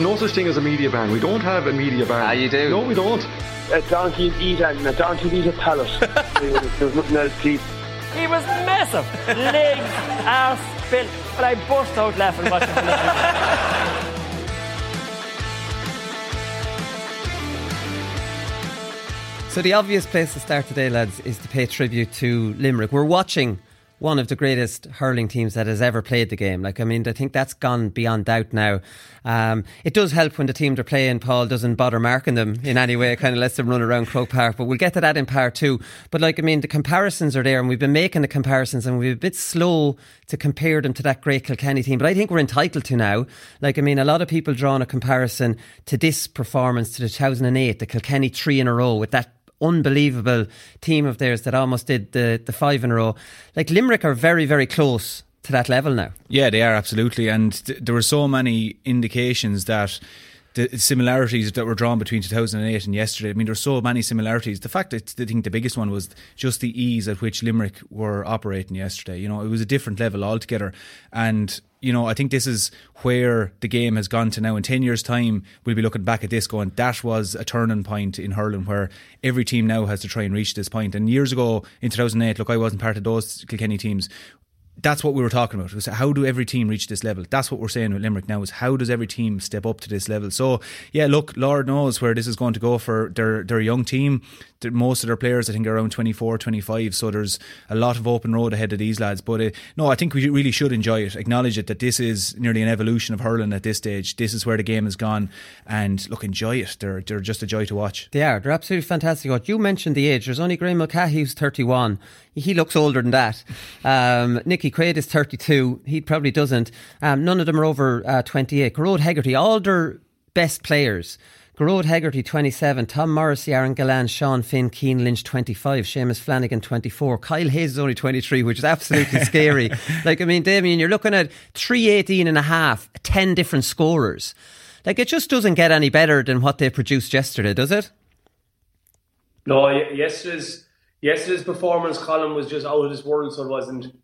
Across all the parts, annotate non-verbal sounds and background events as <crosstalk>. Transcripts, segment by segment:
No such thing as a media ban. We don't have a media ban. Ah, you do? No, we don't. A donkey eat and a donkey eat a pallet. <laughs> There's nothing else to eat. He was massive. Legs, ass, built. But I burst out laughing watching the So the obvious place to start today, lads, is to pay tribute to Limerick. We're watching one of the greatest hurling teams that has ever played the game. Like, I mean, I think that's gone beyond doubt now. Um, it does help when the team they're playing, Paul, doesn't bother marking them in any way. It kind of lets them run around Croke Park. But we'll get to that in part two. But like, I mean, the comparisons are there, and we've been making the comparisons, and we're a bit slow to compare them to that great Kilkenny team. But I think we're entitled to now. Like, I mean, a lot of people drawing a comparison to this performance to the 2008, the Kilkenny three in a row with that unbelievable team of theirs that almost did the, the five in a row. Like Limerick are very, very close to that level now. Yeah, they are absolutely. And th- there were so many indications that the similarities that were drawn between 2008 and yesterday. I mean, there's so many similarities. The fact that I think the biggest one was just the ease at which Limerick were operating yesterday. You know, it was a different level altogether. And you know, I think this is where the game has gone to now. In 10 years' time, we'll be looking back at this going, that was a turning point in hurling where every team now has to try and reach this point. And years ago, in 2008, look, I wasn't part of those Kilkenny teams that's what we were talking about. Was how do every team reach this level? That's what we're saying with Limerick now. Is how does every team step up to this level? So yeah, look, Lord knows where this is going to go for their their young team. Most of their players, I think, are around 24, 25. So there's a lot of open road ahead of these lads. But uh, no, I think we really should enjoy it, acknowledge it that this is nearly an evolution of hurling at this stage. This is where the game has gone, and look, enjoy it. They're they're just a joy to watch. They are. They're absolutely fantastic. You mentioned the age. There's only Graeme Mulcahy who's 31. He looks older than that. Um, Nickie Quaid is 32. He probably doesn't. Um, none of them are over uh, 28. Gearóid Hegarty, all their best players. Gearóid Hegarty, 27. Tom Morrissey, Aaron Gillane, Sean Finn, Cian Lynch, 25. Seamus Flanagan, 24. Kyle Hayes is only 23, which is absolutely <laughs> scary. Like, I mean, Damien, you're looking at 318 and a half, 10 different scorers. Like, it just doesn't get any better than what they produced yesterday, does it? No, yesterday's yesterday's performance column was just out of this world, so it wasn't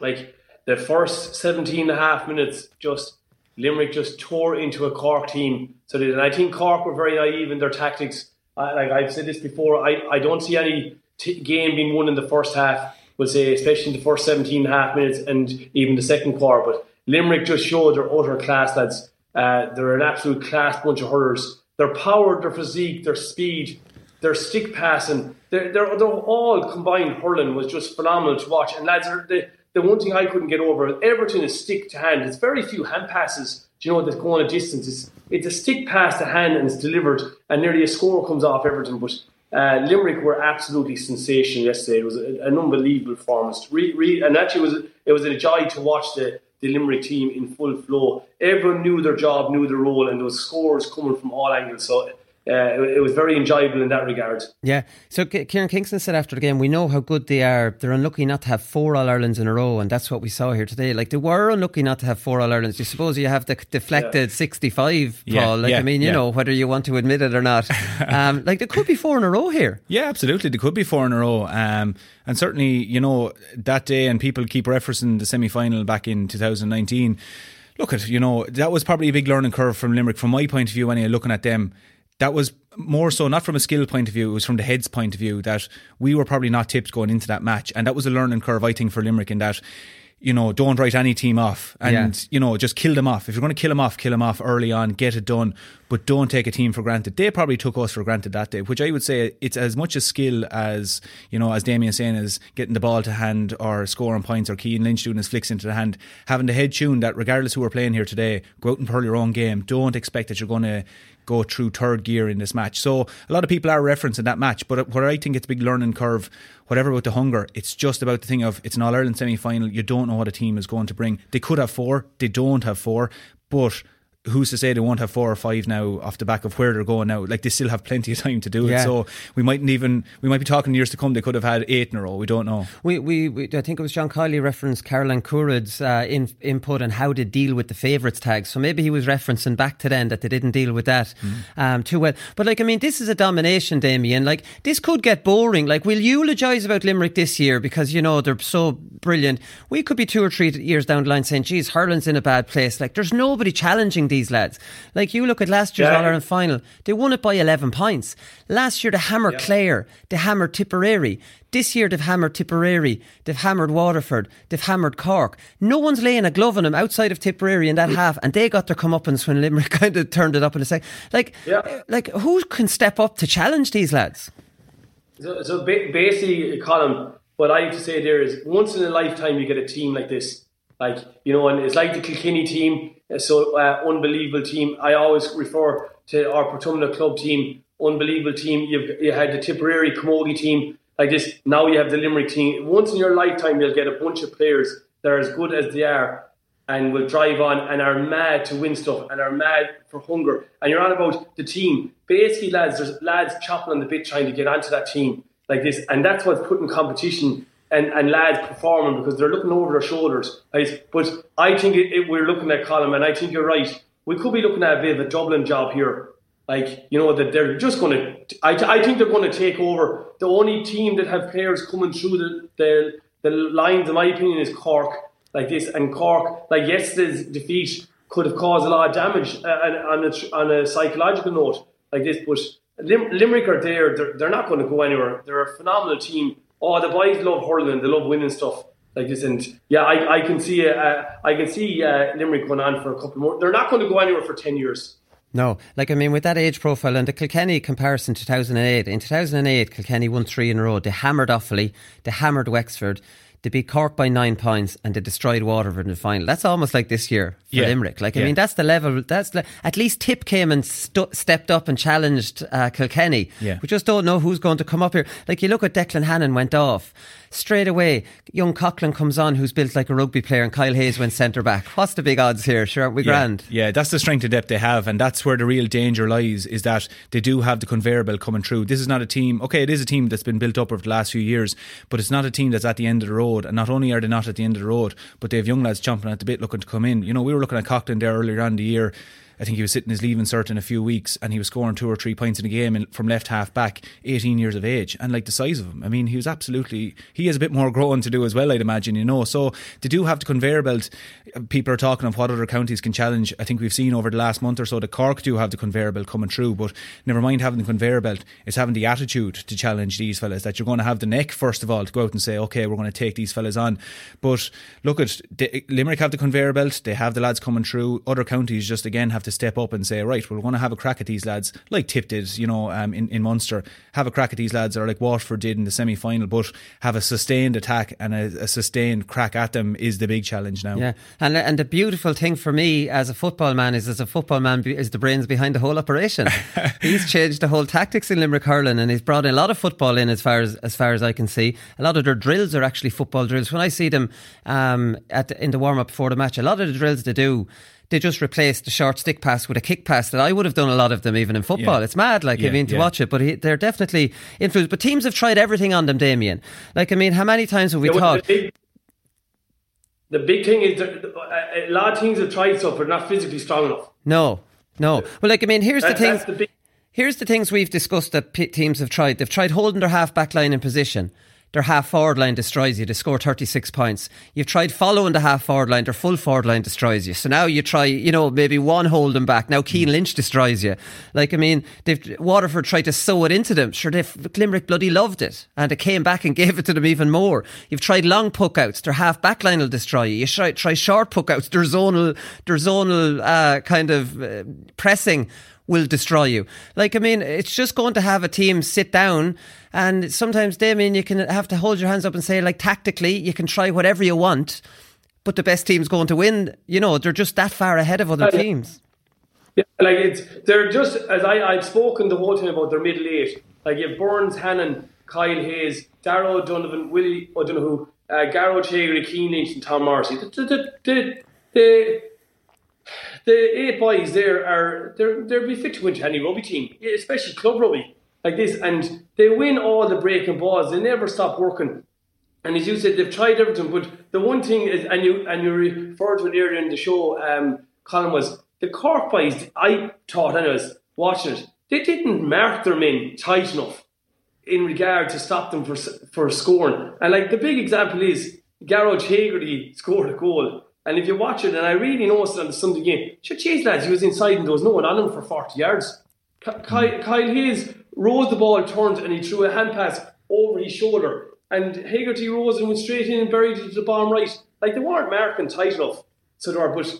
like the first 17 and a half minutes just Limerick just tore into a Cork team. So they, and I think Cork were very naive in their tactics. I, like I've said this before, I, I don't see any t- game being won in the first half. We'll say, especially in the first 17 and a half minutes and even the second quarter. But Limerick just showed their utter class, lads. Uh, they're an absolute class bunch of hurlers. Their power, their physique, their speed, their stick passing, they're, they're, they're all combined hurling was just phenomenal to watch. And lads, they, the one thing I couldn't get over, Everton is stick to hand. It's very few hand passes, do you know, that go on a distance. It's, it's a stick pass to hand and it's delivered, and nearly a score comes off Everton. But uh, Limerick were absolutely sensational yesterday. It was a, an unbelievable performance. Re, re, and actually, it was, it was a joy to watch the, the Limerick team in full flow. Everyone knew their job, knew their role, and those scores coming from all angles. So uh, it, it, was very enjoyable in that regard. Yeah. So Kieran Kingston said after the game, we know how good they are. They're unlucky not to have four All Irelands in a row, and that's what we saw here today. Like they were unlucky not to have four All Irelands. You suppose you have the deflected yeah. 65, Paul. Yeah, like, yeah, I mean, you know, whether you want to admit it or not. <laughs> um, like there could be four in a row here. Yeah, absolutely. There could be four in a row. Um, and certainly, you know, that day, and people keep referencing the semi final back in 2019 look at you know that was probably a big learning curve from Limerick from my point of view anyway looking at them that was more so not from a skill point of view, it was from the head's point of view that we were probably not tipped going into that match. And that was a learning curve, I think, for Limerick in that, you know, don't write any team off and, yeah. you know, just kill them off. If you're going to kill them off, kill them off early on, get it done, but don't take a team for granted. They probably took us for granted that day, which I would say it's as much a skill as, you know, as Damien saying, is getting the ball to hand or scoring points or Cian Lynch doing his flicks into the hand. Having the head tune that regardless who we're playing here today, go out and pearl your own game. Don't expect that you're going to go through third gear in this match. So a lot of people are referencing that match, but what I think it's a big learning curve, whatever about the hunger, it's just about the thing of it's an All Ireland semi final. You don't know what a team is going to bring. They could have four, they don't have four, but who's to say they won't have four or five now off the back of where they're going now? Like they still have plenty of time to do it. So we mightn't even we might be talking years to come. They could have had eight in a row. We don't know. We we, we I think it was John Kiely referenced Caroline Currid's uh, in, input on how to deal with the favourites tag. So maybe he was referencing back to then that they didn't deal with that mm. um, too well. But like I mean, this is a domination, Damien. Like this could get boring. Like we'll eulogise about Limerick this year because you know they're so brilliant. We could be two or three years down the line saying, "Geez, Hurling's in a bad place." Like there's nobody challenging these lads. Like you look at last year's yeah. All Ireland final, they won it by 11 points. Last year they hammered yeah. Clare, they hammered Tipperary. This year they've hammered Tipperary, they've hammered Waterford, they've hammered Cork. No one's laying a glove on them outside of Tipperary in that mm. half, and they got their comeuppance when Limerick <laughs> kind of turned it up in a second. Like, yeah. like who can step up to challenge these lads? So, so basically, Colin, what I have to say there is once in a lifetime you get a team like this. Like, you know, and it's like the Kilkenny team so uh, unbelievable team. I always refer to our Portumna club team, unbelievable team. You've, you had the Tipperary Camogie team like this. Now you have the Limerick team. Once in your lifetime, you'll get a bunch of players that are as good as they are and will drive on and are mad to win stuff and are mad for hunger. And you're on about the team. Basically, lads, there's lads chopping on the bit trying to get onto that team like this, and that's what's putting competition and, and lads performing because they're looking over their shoulders. Right? But I think it, it, we're looking at Colin, and I think you're right. We could be looking at a bit of a Dublin job here. Like, you know, that they're just going to, I, I think they're going to take over. The only team that have players coming through the, the, the lines, in my opinion, is Cork. Like this, and Cork, like yesterday's defeat, could have caused a lot of damage uh, on, a, on a psychological note like this. But Lim- Limerick are there, they're, they're not going to go anywhere. They're a phenomenal team oh, the boys love hurling, they love winning stuff like this. And yeah, I, I can see uh, I can see uh, Limerick going on for a couple more. They're not going to go anywhere for ten years. No, like I mean, with that age profile and the Kilkenny comparison, 2008. In 2008, Kilkenny won three in a row. They hammered Offaly, they hammered Wexford, they beat Cork by nine points and they destroyed Waterford in the final. That's almost like this year for yeah. Limerick. Like, I yeah. mean, that's the level. That's at least Tip came and stu- stepped up and challenged uh, Kilkenny. Yeah. We just don't know who's going to come up here. Like, you look at Declan Hannon went off straight away, young Coughlan comes on who's built like a rugby player and Kyle Hayes went centre back. What's the big odds here? Sure, aren't we yeah, grand? Yeah, that's the strength and depth they have, and that's where the real danger lies is that they do have the conveyor belt coming through. This is not a team, okay, it is a team that's been built up over the last few years, but it's not a team that's at the end of the road. And not only are they not at the end of the road, but they have young lads jumping at the bit looking to come in. You know, we were looking at Coughlan there earlier on the year I think he was sitting his leaving cert in a few weeks and he was scoring two or three points in a game from left half back, 18 years of age. And like the size of him, I mean, he was absolutely, he has a bit more growing to do as well, I'd imagine, you know. So they do have the conveyor belt. People are talking of what other counties can challenge. I think we've seen over the last month or so that Cork do have the conveyor belt coming through, but never mind having the conveyor belt, it's having the attitude to challenge these fellas, that you're going to have the neck, first of all, to go out and say, okay, we're going to take these fellas on. But look at, Limerick have the conveyor belt, they have the lads coming through. Other counties just, again, have to step up and say, right, we're going to have a crack at these lads, like Tip did, you know, um, in, in Munster, have a crack at these lads, or like Waterford did in the semi final, but have a sustained attack and a, a, sustained crack at them is the big challenge now. Yeah, and and the beautiful thing for me as a football man is, as a football man, is the brains behind the whole operation. <laughs> he's changed the whole tactics in Limerick hurling, and he's brought in a lot of football in as far as as far as I can see. A lot of their drills are actually football drills. When I see them um, at the, in the warm up before the match, a lot of the drills they do they just replaced the short stick pass with a kick pass that I would have done a lot of them even in football. Yeah. It's mad, like I mean, to yeah. watch it, but he, they're definitely influenced. But teams have tried everything on them, Damien. Like I mean, how many times have we Yeah, talked? the, big, the big thing is that a a lot of teams have tried stuff, but not physically strong enough. No, no. Well, like I mean, here's the thing. the big. Here's the things we've discussed that p- teams have tried. They've tried holding their half back line in position. Their half forward line destroys you. They score 36 points. You've tried following the half forward line. Their full forward line destroys you. So now you try, you know, maybe one holding back. Now Cian Lynch destroys you. Like, I mean, they've, Waterford tried to sew it into them. Sure, they've, bloody loved it. And it came back and <laughs> gave it to them even more. You've tried long puck outs. Their half back line will destroy you. You try, try short puck outs. Their zonal, their zonal, uh, kind of uh, pressing will destroy you. Like, I mean, it's just going to have a team sit down and sometimes, Damien, you can have to hold your hands up and say, like, tactically, you can try whatever you want, but the best team's going to win. You know, they're just that far ahead of other Uh, teams. Yeah, like it's they're just as I I've spoken the whole time about their middle eight. Like you have Burns, Hannon, Kyle Hayes, Darragh O'Donovan, Willie O'Donoghue, uh, Gearóid Hegarty, Cian Lynch, and Tom Morrissey. The the the, the, the eight boys there are they're they'll be fit to win any rugby team, especially club rugby like this, and they win all the breaking balls. They never stop working. And as you said, they've tried everything, but the one thing is, and you and you referred to it earlier in the show, um, Colin was the Cork boys. I thought, I was watching it, they didn't mark their men tight enough in regard to stop them for for scoring. And like the big example is Gearóid Hegarty scored a goal. And if you watch it, and I really noticed it on the Sunday game, sure, geez, lads, he was inside and there was no one on him for 40 yards. Ky- Kyle, Kyle Hayes rose the ball, turned, and he threw a hand pass over his shoulder. And Hegarty rose and went straight in and buried it to the bottom right. Like they weren't marking tight enough. So they were, but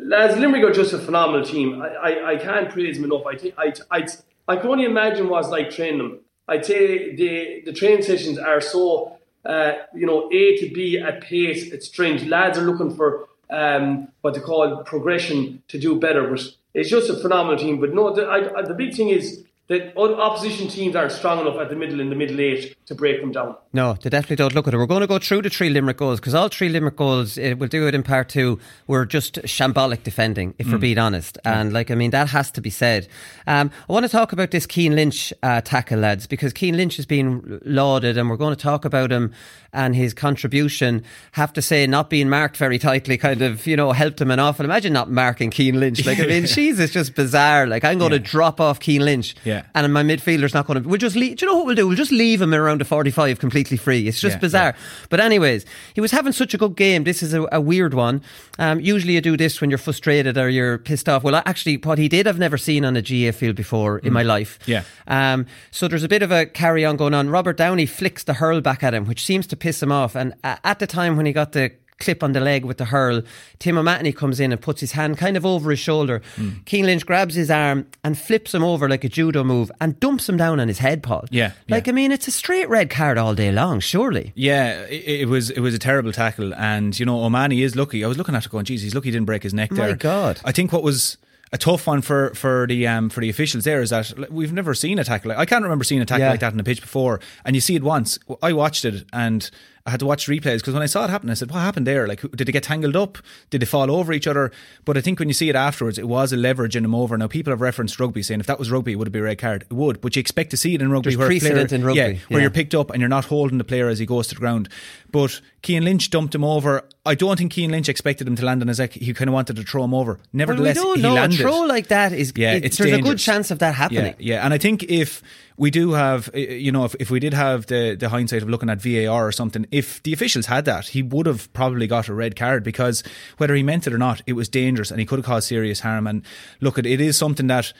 lads, Limerick are just a phenomenal team. I, I, I can't praise them enough. I I, I, I can only imagine what it's like training them. I'd say the the training sessions are so uh, you know A to B at pace, It's strange. Lads are looking for um, what they call progression to do better. But it's just a phenomenal team. But no, the, I, the big thing is that other opposition teams aren't strong enough at the middle in the middle eight to break them down. No, they definitely don't look at it. We're going to go through the three Limerick goals because all three Limerick goals, it, we'll do it in part two, were just shambolic defending, if we're being honest. And, like, I mean, that has to be said. Um, I want to talk about this Cian Lynch uh, tackle, lads, because Cian Lynch has been lauded and we're going to talk about him and his contribution. Have to say, not being marked very tightly kind of, you know, helped him an awful. Imagine not marking Cian Lynch. Like, I mean, <laughs> she's it's just bizarre. Like, I'm going to drop off Cian Lynch Yeah. And my midfielder's not going to. We'll just leave. Do you know what we'll do? We'll just leave him around a 45 completely free. It's just Yeah, bizarre. But, anyways, he was having such a good game. This is a, a weird one. Um, usually you do this when you're frustrated or you're pissed off. Well, actually, what he did, I've never seen on a GAA field before in my life. Yeah. Um, so there's a bit of a carry on going on. Robert Downey flicks the hurl back at him, which seems to piss him off. And at the time when he got the clip on the leg with the hurl, Tim O'Mahony comes in and puts his hand kind of over his shoulder. Hmm. Cian Lynch grabs his arm and flips him over like a judo move and dumps him down on his head, Paul. Yeah, Like, yeah. I mean, it's a straight red card all day long, surely. Yeah, it, it was it was a terrible tackle, and you know O'Mahony is lucky. I was looking at it going, "Geez, he's lucky he didn't break his neck there. My. God. I think what was a tough one for for the um for the officials there is that we've never seen a tackle. Like, I can't remember seeing a tackle Yeah. like that in the pitch before, and you see it once. I watched it and. I had to watch replays because when I saw it happen, I said, "What happened there? Like, did they get tangled up? Did they fall over each other?" But I think when you see it afterwards, it was a leveraging them over. Now, people have referenced rugby, saying if that was rugby, would it be a red card. It would, but you expect to see it in rugby. There's where a player- precedent in rugby, yeah, where you're picked up and you're not holding the player as he goes to the ground. But Cian Lynch dumped him over. I don't think Cian Lynch expected him to land on his neck. He kind of wanted to throw him over. Well, Nevertheless, we don't he know. landed. A throw like that is. Yeah, it- it's there's a good chance of that happening. Yeah, yeah, and I think if we do have, you know, if, if we did have the, the hindsight of looking at VAR or something, if the officials had that, he would have probably got a red card because whether he meant it or not, it was dangerous and he could have caused serious harm. And look, it, it is something that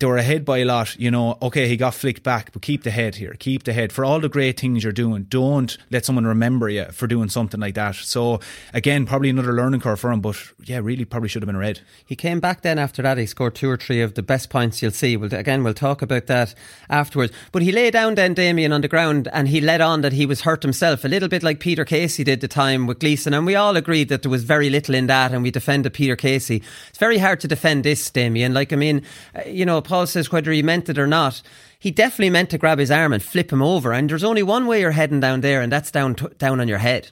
they were ahead by a lot. You know, okay, he got flicked back, but keep the head here. Keep the head for all the great things you're doing. Don't let someone remember you for doing something like that. So again, probably another learning curve for him, but yeah, really probably should have been red. He came back then after that. He scored two or three of the best points you'll see. We'll, again, we'll talk about that afterwards. But he lay down then, Damien, on the ground and he let on that he was hurt himself, a little bit like Peter Casey did the time with Gleason. And we all agreed that there was very little in that and we defended Peter Casey. It's very hard to defend this, Damien. Like, I mean, uh, you know, Paul says whether he meant it or not. He definitely meant to grab his arm and flip him over. And there's only one way you're heading down there, and that's down, down on your head.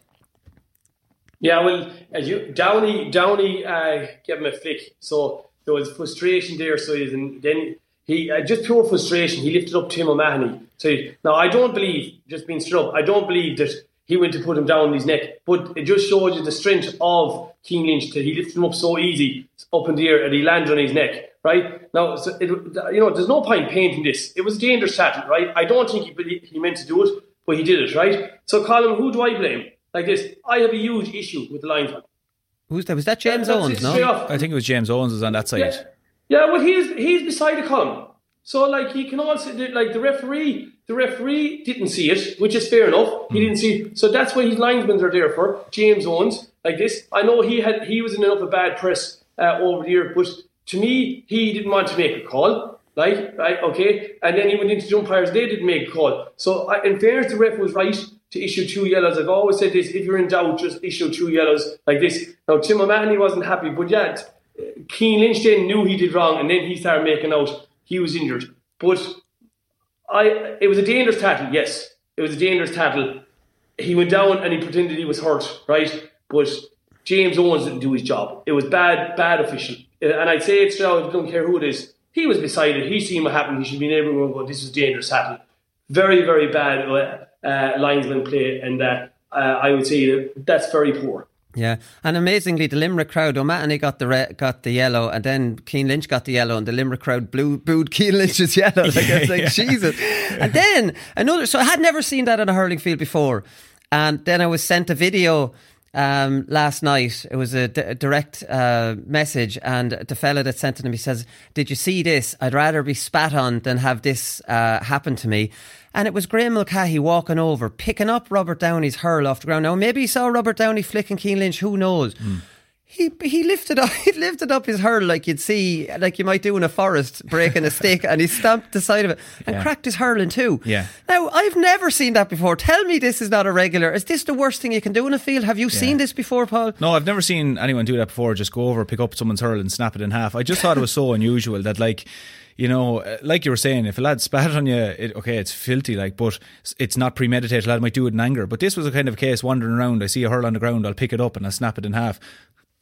Yeah, well, as you Downey Downey uh, gave him a flick, so there was frustration there. So he's and then he uh, just pure frustration. He lifted up Tim O'Mahony. So now I don't believe, just being straight up, I don't believe that he went to put him down on his neck. But it just shows you the strength of Cian Lynch that he lifted him up so easy up in the air and he landed on his neck. Right now, so it, you know, there's no point painting this. It was a dangerous tackle, right? I don't think he, he meant to do it, but he did it, right? So, Colin, who do I blame? Like this, I have a huge issue with the linesman. Who's that? Was that James That's Owens? No. off. I think it was James Owens was on that side. Yeah, yeah well, he's he's beside the column, so like he can also like the referee. The referee didn't see it, which is fair enough. He didn't see, so that's what his linesmen are there for. James Owens, like this. I know he had he was in enough of bad press uh, over the year, but to me, he didn't want to make a call. Like, right, okay, and then he went into the umpires. They didn't make a call. So, I, in fairness, the ref was right to issue two yellows. I've always said this: if you're in doubt, just issue two yellows like this. Now, Tim O'Mahony wasn't happy, but yeah, Cian Lynch then knew he did wrong, and then he started making out he was injured. But I, it was a dangerous tackle. Yes, it was a dangerous tackle. He went down and he pretended he was hurt, right? But James Owens didn't do his job. It was bad, bad official. And I'd say it's now. I don't care who it is. He was beside it. He's seen what happened. He should be in to go. This is a dangerous tackle. Very, very bad uh, uh, linesman play, and uh, uh, I would say that that's very poor. Yeah, and amazingly, the Limerick crowd, O'Mahony got the re- got the yellow, and then Cian Lynch got the yellow, and the Limerick crowd blew, booed Cian Lynch's yellow. <laughs> Like, it's like Jesus. And then another. So I had never seen that on a hurling field before, and then I was sent a video. Um, last night it was a, d- a direct uh, message, and the fella that sent it to me says, "Did you see this? I'd rather be spat on than have this uh, happen to me." And it was Graeme Mulcahy walking over, picking up Robert Downey's hurl off the ground. Now maybe he saw Robert Downey flicking Cian Lynch. Who knows? He he lifted up <laughs> he lifted up his hurl like you'd see like you might do in a forest breaking a stick, and he stamped the side of it and Yeah. cracked his hurl in two. Yeah. Now I've never seen that before. Tell me this is not a regular. Is this the worst thing you can do in a field? Have you seen this before, Paul? No, I've never seen anyone do that before. Just go over, pick up someone's hurl, and snap it in half. I just thought it was so <laughs> unusual that, like, you know, like you were saying, if a lad spat on you, it, okay, it's filthy, like, but it's not premeditated. A lad might do it in anger, but this was a kind of case wandering around. I see a hurl on the ground, I'll pick it up and I'll snap it in half.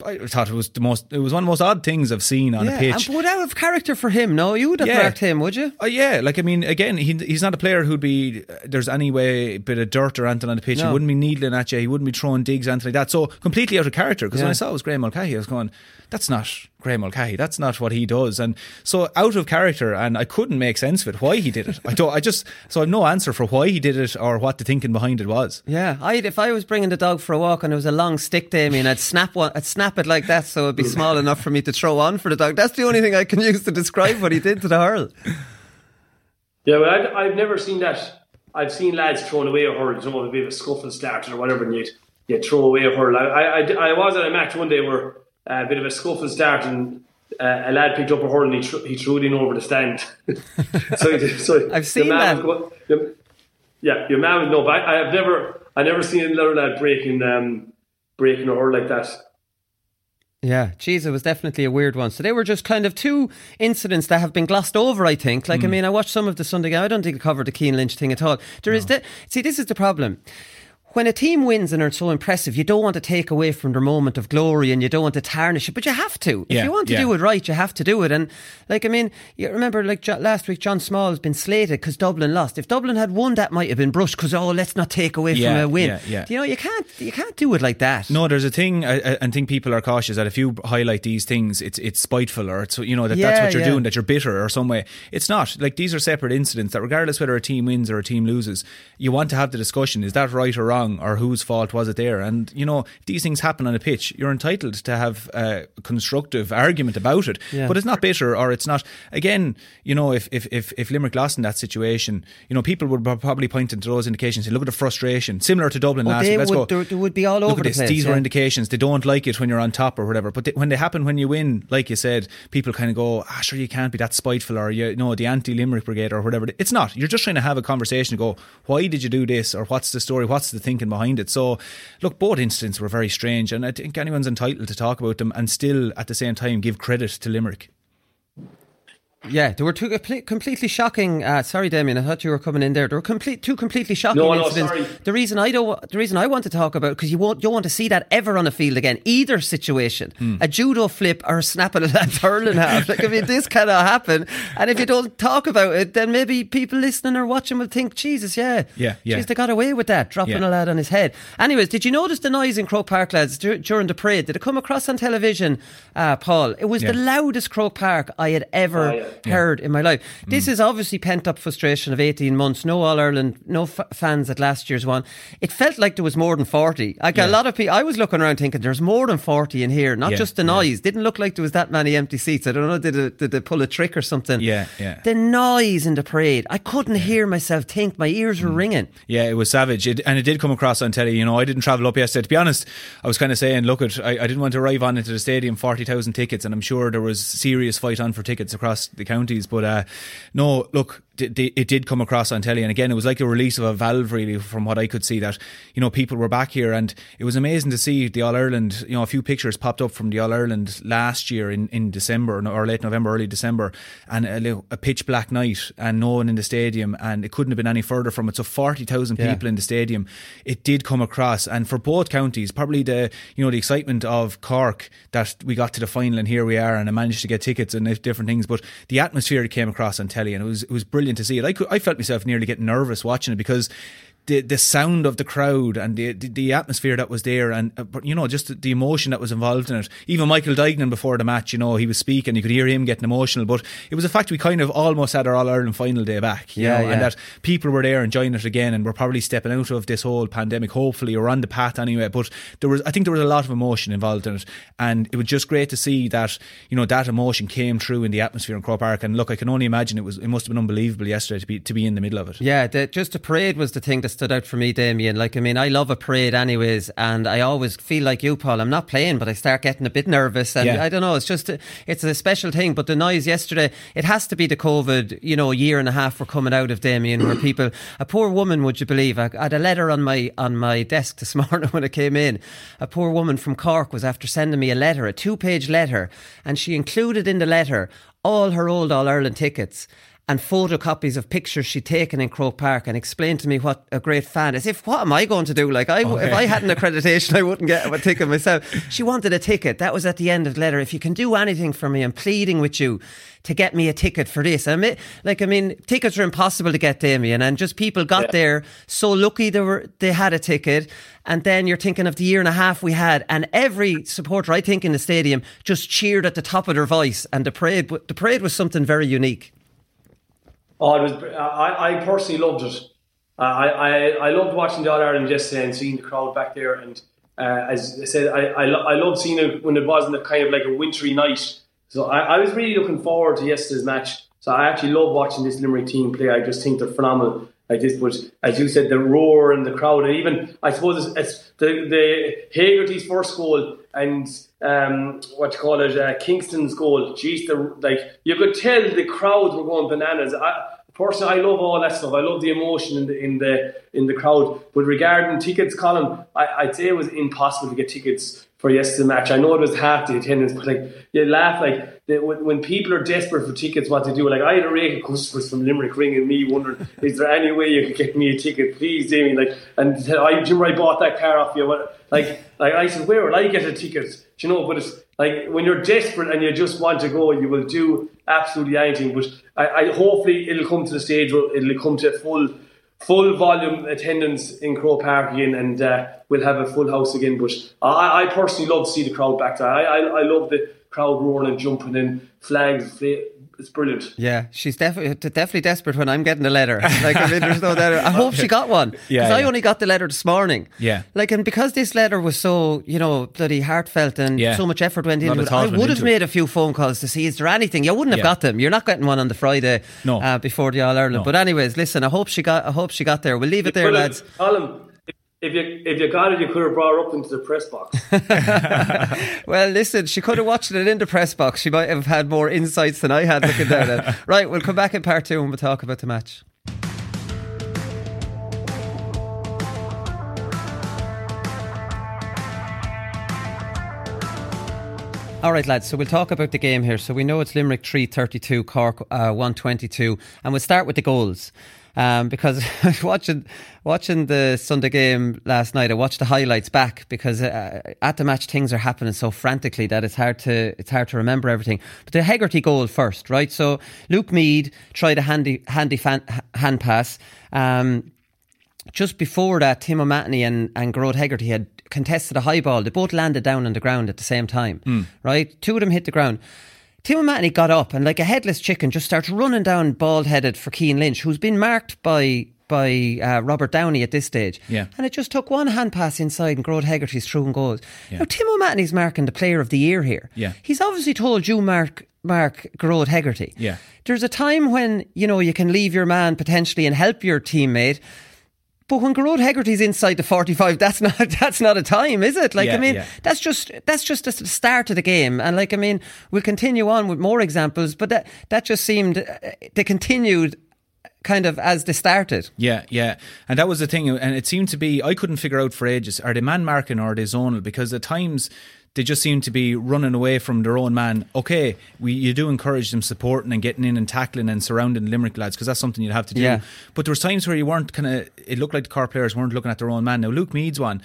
I thought it was the most. It was one of the most odd things I've seen on a yeah, pitch. and would out of character for him. No, you would have Yeah. wrecked him, would you? Oh yeah, like I mean, again, he, he's not a player who'd be there's any way a bit of dirt or anything on the pitch. No. He wouldn't be needling at you. He wouldn't be throwing digs, anything like that. So completely out of character. Because when I saw it was Graeme Mulcahy, I was going, "That's not Graeme Mulcahy. That's not what he does." And so out of character, and I couldn't make sense of it. Why he did it? I don't. I just so I've no answer for why he did it or what the thinking behind it was. Yeah, I'd if I was bringing the dog for a walk and it was a long stick to me and I'd snap one, I'd snap it like that so it'd be small enough for me to throw on for the dog. That's the only thing I can use to describe what he did to the hurl. Yeah, but I've, I've never seen that. I've seen lads throwing away a hurl, you know, a bit of a scuffle started or whatever, and you you throw away a hurl. I, I, I, I was at a match one day where a bit of a scuffle started, and uh, a lad picked up a hurl and he, thr he threw it in over the stand. <laughs> so, <laughs> so I've seen that. was go- your- yeah, your man would know, but I, I have never, I never seen another lad breaking, um, breaking a hurl like that. Yeah, geez, it was definitely a weird one. So they were just kind of two incidents that have been glossed over, I think. Like, I mean, I watched some of the Sunday game. I don't think it covered the Cian Lynch thing at all. There is the, see, this is the problem. When a team wins and are so impressive, you don't want to take away from their moment of glory and you don't want to tarnish it, but you have to. If you want to yeah. do it right, you have to do it. And, like, I mean, you remember, like, last week, John Small has been slated because Dublin lost. If Dublin had won, that might have been brushed because, oh, let's not take away Yeah, from a win. yeah, yeah. You know, you can't, you can't do it like that. No, there's a thing, I, I- think people are cautious that if you highlight these things, it's it's spiteful or it's you know that that's what you're yeah. doing, that you're bitter or some way. It's not. Like these are separate incidents that, regardless whether a team wins or a team loses, you want to have the discussion: is that right or wrong, or whose fault was it there? And you know, if these things happen on a pitch, you're entitled to have a constructive argument about it. Yeah. But it's not bitter or it's not. Again, you know, if if if, if Limerick lost in that situation, you know, people would probably point into those indications and look at the frustration, similar to Dublin Oh, last week. Let's would- go. they- they would be all Look over the this. place, These were indications they don't like it when you're on top or whatever. But they, when they happen when you win, like you said, people kind of go, "Ah, sure, you can't be that spiteful," or you know, the anti-Limerick brigade or whatever. It's not. You're just trying to have a conversation and go, "Why did you do this?" or "What's the story? What's the thinking behind it?" So, look, both incidents were very strange, and I think anyone's entitled to talk about them and still at the same time give credit to Limerick. Yeah, there were two complete, completely shocking. Uh, sorry, Damien, I thought you were coming in there. There were complete two completely shocking No, no, incidents. sorry. The reason I don't, the reason I want to talk about because you won't, you don't want to see that ever on a field again. Either situation, Hmm. a judo flip or a snapping a lad's <laughs> hurling half. Like I mean, this cannot happen. And if you don't talk about it, then maybe people listening or watching will think, Jesus, yeah, Yeah, yeah. Jeez, they got away with that, dropping Yeah. a lad on his head. Anyways, did you notice the noise in Croke Park, lads, dur- during the parade? Did it come across on television, uh, Paul? It was Yeah. the loudest Croke Park I had ever Oh, yeah. Heard in my life. Mm. This is obviously pent up frustration of 18 months. No All Ireland, no f- fans at last year's one. It felt like there was more than 40. Like a lot of people, I was looking around thinking there's more than 40 in here, not Yeah, just the yeah. noise. Didn't look like there was that many empty seats. I don't know, did, it, did they pull a trick or something? Yeah, yeah. The noise in the parade, I couldn't hear myself think. My ears Mm. were ringing. Yeah, it was savage, it, and it did come across on telly. You know, I didn't travel up yesterday. To be honest, I was kind of saying, look, at I, I didn't want to arrive on into the stadium, forty thousand tickets, and I'm sure there was serious fight on for tickets across the counties. But uh, no, look, it did come across on telly, and again, it was like a release of a valve, really, from what I could see. That you know, people were back here, and it was amazing to see the All Ireland. You know, a few pictures popped up from the All Ireland last year in in December or late November, early December, and a, a pitch black night, and no one in the stadium, and it couldn't have been any further from it. So forty thousand Yeah. people in the stadium. It did come across, and for both counties, probably the you know the excitement of Cork that we got to the final and here we are, and I managed to get tickets and different things. But the atmosphere came across on telly, and it was it was brilliant to see it. I could, I felt myself nearly getting nervous watching it because. The, the sound of the crowd and the, the the atmosphere that was there and uh, but, you know just the, the emotion that was involved in it. Even Michael Duignan before the match you know he was speaking. You could hear him getting emotional but it was a fact we kind of almost had our All Ireland final day back you Yeah, know, yeah. and that people were there enjoying it again and we're probably stepping out of this whole pandemic hopefully or on the path anyway. But there was I think there was a lot of emotion involved in it. And it was just great to see that you know that emotion came through in the atmosphere in Croke Park. And look I can only imagine it was it must have been unbelievable yesterday to be to be in the middle of it. Yeah, the, just the parade was the thing that stood out for me, Damien. Like, I mean, I love a parade anyways, and I always feel like you, Paul. I'm not playing, but I start getting a bit nervous, and Yeah. I don't know. It's just, it's a special thing. But the noise yesterday, it has to be the COVID, you know, year and a half we're coming out of, Damien, where <clears throat> people, a poor woman, would you believe? I, I had a letter on my on my desk this <laughs> morning when I came in. A poor woman from Cork was after sending me a letter, a two page letter, and she included in the letter all her old All Ireland tickets and photocopies of pictures she'd taken in Croke Park and explained to me what a great fan. is. if, what am I going to do? Like, I, if I had an <laughs> accreditation, I wouldn't get a ticket myself. She wanted a ticket. That was at the end of the letter. If you can do anything for me, I'm pleading with you to get me a ticket for this. I mean, like, I mean, tickets are impossible to get, Damien, and just people got there so lucky they were they had a ticket. And then you're thinking of the year and a half we had, and every supporter, I think, in the stadium just cheered at the top of their voice. And the parade, the parade was something very unique. Oh, it was. I, I personally loved it. Uh, I, I, I loved watching the All Ireland yesterday and seeing the crowd back there. And uh, as I said, I, I, lo- I loved seeing it when it wasn't kind of like a wintry night. So I, I was really looking forward to yesterday's match. So I actually love watching this Limerick team play. I just think they're phenomenal. Like this, but as you said, the roar and the crowd, and even I suppose it's, it's the the Hegarty's first goal and um, what you call it, uh, Kingston's goal. Jeez, the like you could tell the crowd were going bananas. I, personally, I love all that stuff. I love the emotion in the in the in the crowd. But regarding tickets, Colin, I, I'd say it was impossible to get tickets for yesterday's match. I know it was half the attendance, but like you laugh like the, when, when people are desperate for tickets, what they do. Like I had a rake of customers from Limerick ringing me, wondering, "Is there any way you could get me a ticket, please, Damien?" Like, and I, do you remember I bought that car off you? Like, like I said, where will I get a ticket? Do you know? But it's like when you're desperate and you just want to go, you will do absolutely anything. But I, I hopefully it'll come to the stage where it'll come to a full full volume attendance in Croke Park again, and uh, we'll have a full house again. But I, I personally love to see the crowd back there. I, I, I love the crowd roaring and jumping and flags. fla- It's brilliant. Yeah, she's definitely definitely desperate when I'm getting a letter. Like, I mean, there's no doubt. I hope she got one because <laughs> Yeah, I only got the letter this morning. Yeah. like, and because this letter was so, you know, bloody heartfelt and Yeah. so much effort went into it, I would have into it. made a few phone calls to see is there anything. You wouldn't have got them. You're not getting one on the Friday. No. uh, before the All Ireland. No. But anyways, listen, I hope she got. I hope she got there. We'll leave it there, lads. Colin, if you if you got it, you could have brought her up into the press box. <laughs> Well, listen, she could have watched it in the press box. She might have had more insights than I had looking down at it. <laughs> Right, we'll come back in part two and we'll talk about the match. All right, lads. So we'll talk about the game here. So we know it's Limerick three thirty two, Cork uh, one twenty two, and we'll start with the goals. Um, because <laughs> watching watching the Sunday game last night, I watched the highlights back because uh, at the match things are happening so frantically that it's hard to it's hard to remember everything. But the Hegarty goal first, right? So Luke Meade tried a handy handy fan, hand pass. Um, just before that, Tim O'Mahony and, and Gearóid Hegarty had contested a high ball. They both landed down on the ground at the same time, Mm. right? Two of them hit the ground. Tim O'Mahony got up and, like a headless chicken, just starts running down bald headed for Cian Lynch, who's been marked by by uh, Robert Downey at this stage. Yeah. And it just took one hand pass inside and Gearóid Hegarty's through and goes. Now, Tim O'Mahony's marking the player of the year here. Yeah. He's obviously told you, Mark, Mark Gearóid Hegarty. Yeah. There's a time when, you know, you can leave your man potentially and help your teammate. But when Gearóid Hegarty's inside the forty-five, that's not <laughs> that's not a time, is it? Like I mean, yeah. that's just that's just the start of the game, and like I mean, we'll continue on with more examples, but that that just seemed uh, they continued kind of as they started. Yeah, yeah. And that was the thing. And it seemed to be, I couldn't figure out for ages, are they man marking or are they zonal? Because at times they just seem to be running away from their own man. Okay, we you do encourage them supporting and getting in and tackling and surrounding Limerick lads because that's something you'd have to do. Yeah. But there was times where you weren't kind of, it looked like the car players weren't looking at their own man. Now, Luke Meade's one,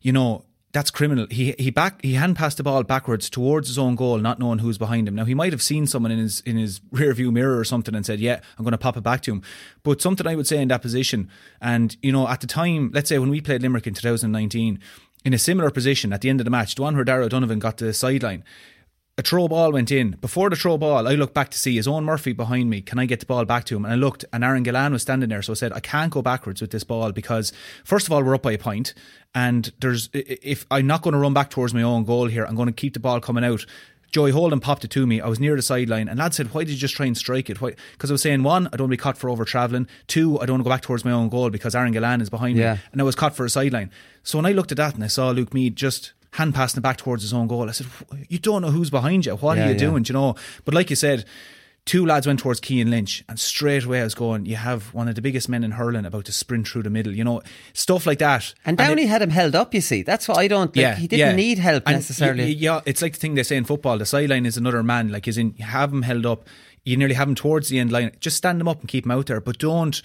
you know, that's criminal. He he back he hand passed the ball backwards towards his own goal, not knowing who's behind him. Now he might have seen someone in his in his <laughs> rear view mirror or something and said, "Yeah, I'm going to pop it back to him." But something I would say in that position, and you know, at the time, let's say when we played Limerick in 2019, in a similar position at the end of the match, where Darragh Donovan got to the sideline. A throw ball went in. Before the throw ball, I looked back to see his own Murphy behind me. Can I get the ball back to him? And I looked, and Aaron Gillane was standing there. So I said, I can't go backwards with this ball because, first of all, we're up by a point, and there's if I'm not going to run back towards my own goal here, I'm going to keep the ball coming out. Joey Holden popped it to me. I was near the sideline, and lad said, "Why did you just try and strike it?" Because I was saying, one, I don't want to be caught for over travelling. Two, I don't want to go back towards my own goal because Aaron Gillane is behind Yeah. me, and I was caught for a sideline. So when I looked at that and I saw Luke Meade just hand passing it back towards his own goal, I said, "You don't know who's behind you. What Yeah, are you yeah. doing?" Do you know? But like you said. Two lads went towards Cian Lynch, and straight away I was going, You have one of the biggest men in hurling about to sprint through the middle, you know, stuff like that. And Downey it- had him held up. You see, that's what I don't. Like, he didn't need help And necessarily. y- yeah, it's like the thing they say in football: the sideline is another man. Like, is in you have him held up, you nearly have him towards the end line. Just stand him up and keep him out there, but don't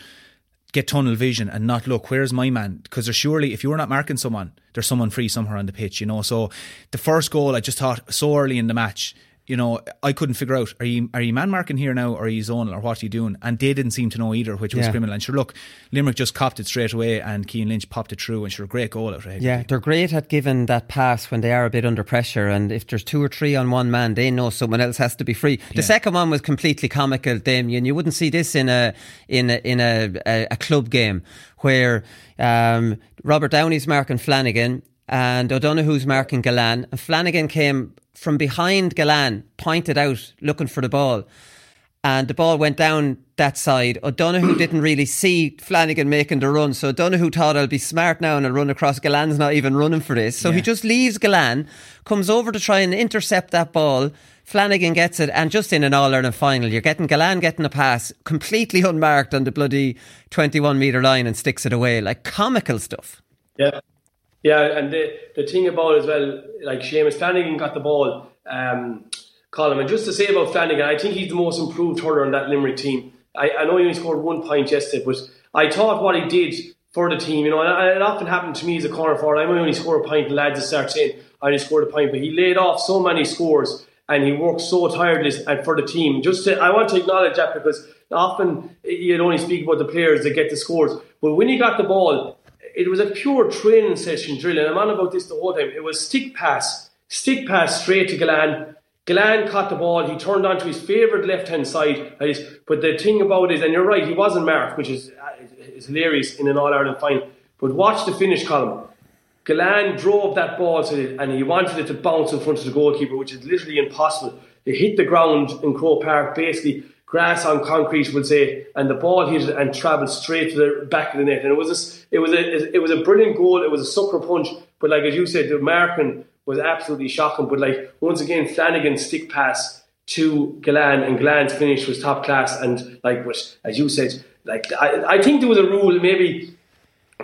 get tunnel vision and not look where's my man because there's surely if you're not marking someone there's someone free somewhere on the pitch you know so the first goal I just thought so early in the match you know I couldn't figure out are you are you man marking here now or are you zonal or what are you doing and they didn't seem to know either which was Yeah. criminal and sure look Limerick just copped it straight away and Cian Lynch popped it through and sure great goal out right Yeah, they're great at giving that pass when they are a bit under pressure. And if there's two or three on one man, they know someone else has to be free. The Yeah. second one was completely comical, Damien. You wouldn't see this in a in a, in a, a, a club game where um, Robert Downey's marking Flanagan and O'Donoghue's marking Gillane. And Flanagan came from behind Gillane, pointed out, looking for the ball and the ball went down that side. O'Donoghue <clears throat> didn't really see Flanagan making the run, so O'Donoghue thought I'll be smart now and I'll run across. Gillane's not even running for this, so he just leaves Gillane, comes over to try and intercept that ball. Flanagan gets it, and just in an All Ireland final, you're getting Gillane getting a pass completely unmarked on the bloody 21 metre line and sticks it away. Like comical stuff. Yeah, yeah, and the the thing about as well, like Seamus Flanagan got the ball, um, Colin, and just to say about Flanagan, I think he's the most improved hurler on that Limerick team. I, I know he only scored one point yesterday, but I thought what he did for the team, you know, and it often happened to me as a corner forward. I only score a point, lads start saying I only scored a point, but he laid off so many scores and he worked so tirelessly and for the team. Just to, I want to acknowledge that because often you'd only speak about the players that get the scores, but when he got the ball, it was a pure training session drill, and I'm on about this the whole time. It was stick pass, stick pass straight to Gillane. Gillane caught the ball. He turned onto his favourite left hand side. But the thing about it is, and you're right, he wasn't marked, which is, uh, is hilarious in an All Ireland final. But watch the finish column. Gillane drove that ball to it, and he wanted it to bounce in front of the goalkeeper, which is literally impossible. It hit the ground in Croke Park, basically grass on concrete, we'll say, and the ball hit it and travelled straight to the back of the net. And it was a, s- it was a, it was a brilliant goal. It was a sucker punch, but like as you said, the American was absolutely shocking. But like once again, Flanagan's stick pass to Gillane, and Gillane's finish was top class. And like, but as you said, like I, I think there was a rule maybe.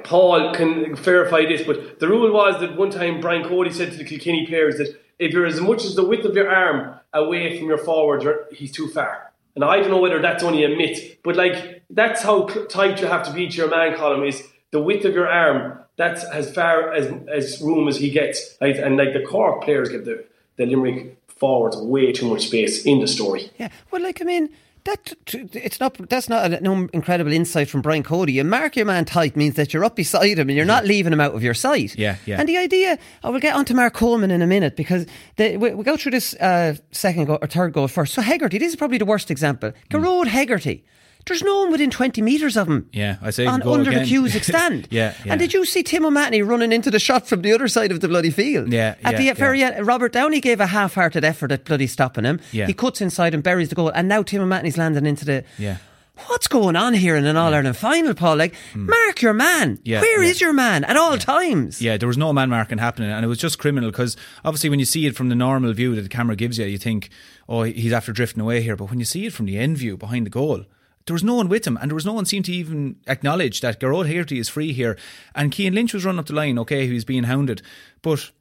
Paul can verify this, but the rule was that one time Brian Cody said to the Kilkenny players that if you're as much as the width of your arm away from your forward, he's too far. And I don't know whether that's only a myth, but like that's how tight you have to be to your man column is the width of your arm. That's as far as as room as he gets. And like the Cork players give the the Limerick forwards way too much space in the story. Yeah, well, like I mean, that it's not that's not an incredible insight from Brian Cody. You mark your man tight means that you're up beside him and you're not leaving him out of your sight. Yeah, yeah. And the idea, I will get onto Mark Coleman in a minute because the, we, we go through this uh, second goal or third goal first. So Hegarty, this is probably the worst example. Gearóid Hegarty. There's no one within 20 metres of him. Yeah, I say on, under again. the Cusack stand. yeah, yeah. And did you see Tim O'Mahony running into the shot from the other side of the bloody field? Yeah, At yeah, the very end, Robert Downey gave a half-hearted effort at bloody stopping him. Yeah. He cuts inside and buries the goal, and now Tim O'Mahony's landing into the. Yeah. What's going on here in an All Ireland final, Paul? Like, hmm. mark your man. Yeah, Where is yeah. your man at all times? Yeah, there was no man marking happening, and it was just criminal because obviously when you see it from the normal view that the camera gives you, you think, oh, he's after drifting away here. But when you see it from the end view behind the goal, there was no one with him, and there was no one seemed to even acknowledge that Gearóid Hegarty is free here. And Cian Lynch was running up the line, okay, he was being hounded, but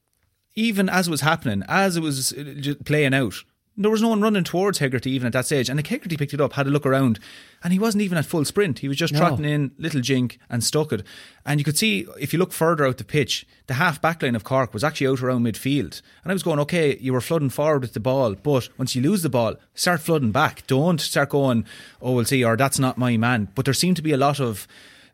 even as it was happening, as it was uh, playing out, there was no one running towards Hegarty even at that stage. And the Hegarty picked it up, had a look around, and he wasn't even at full sprint. He was just No. trotting in, little jink, and stuck it. And you could see, if you look further out the pitch, the half back line of Cork was actually out around midfield. And I was going, okay, you were flooding forward with the ball, but once you lose the ball, start flooding back. Don't start going, oh, we'll see, or that's not my man. But there seemed to be a lot of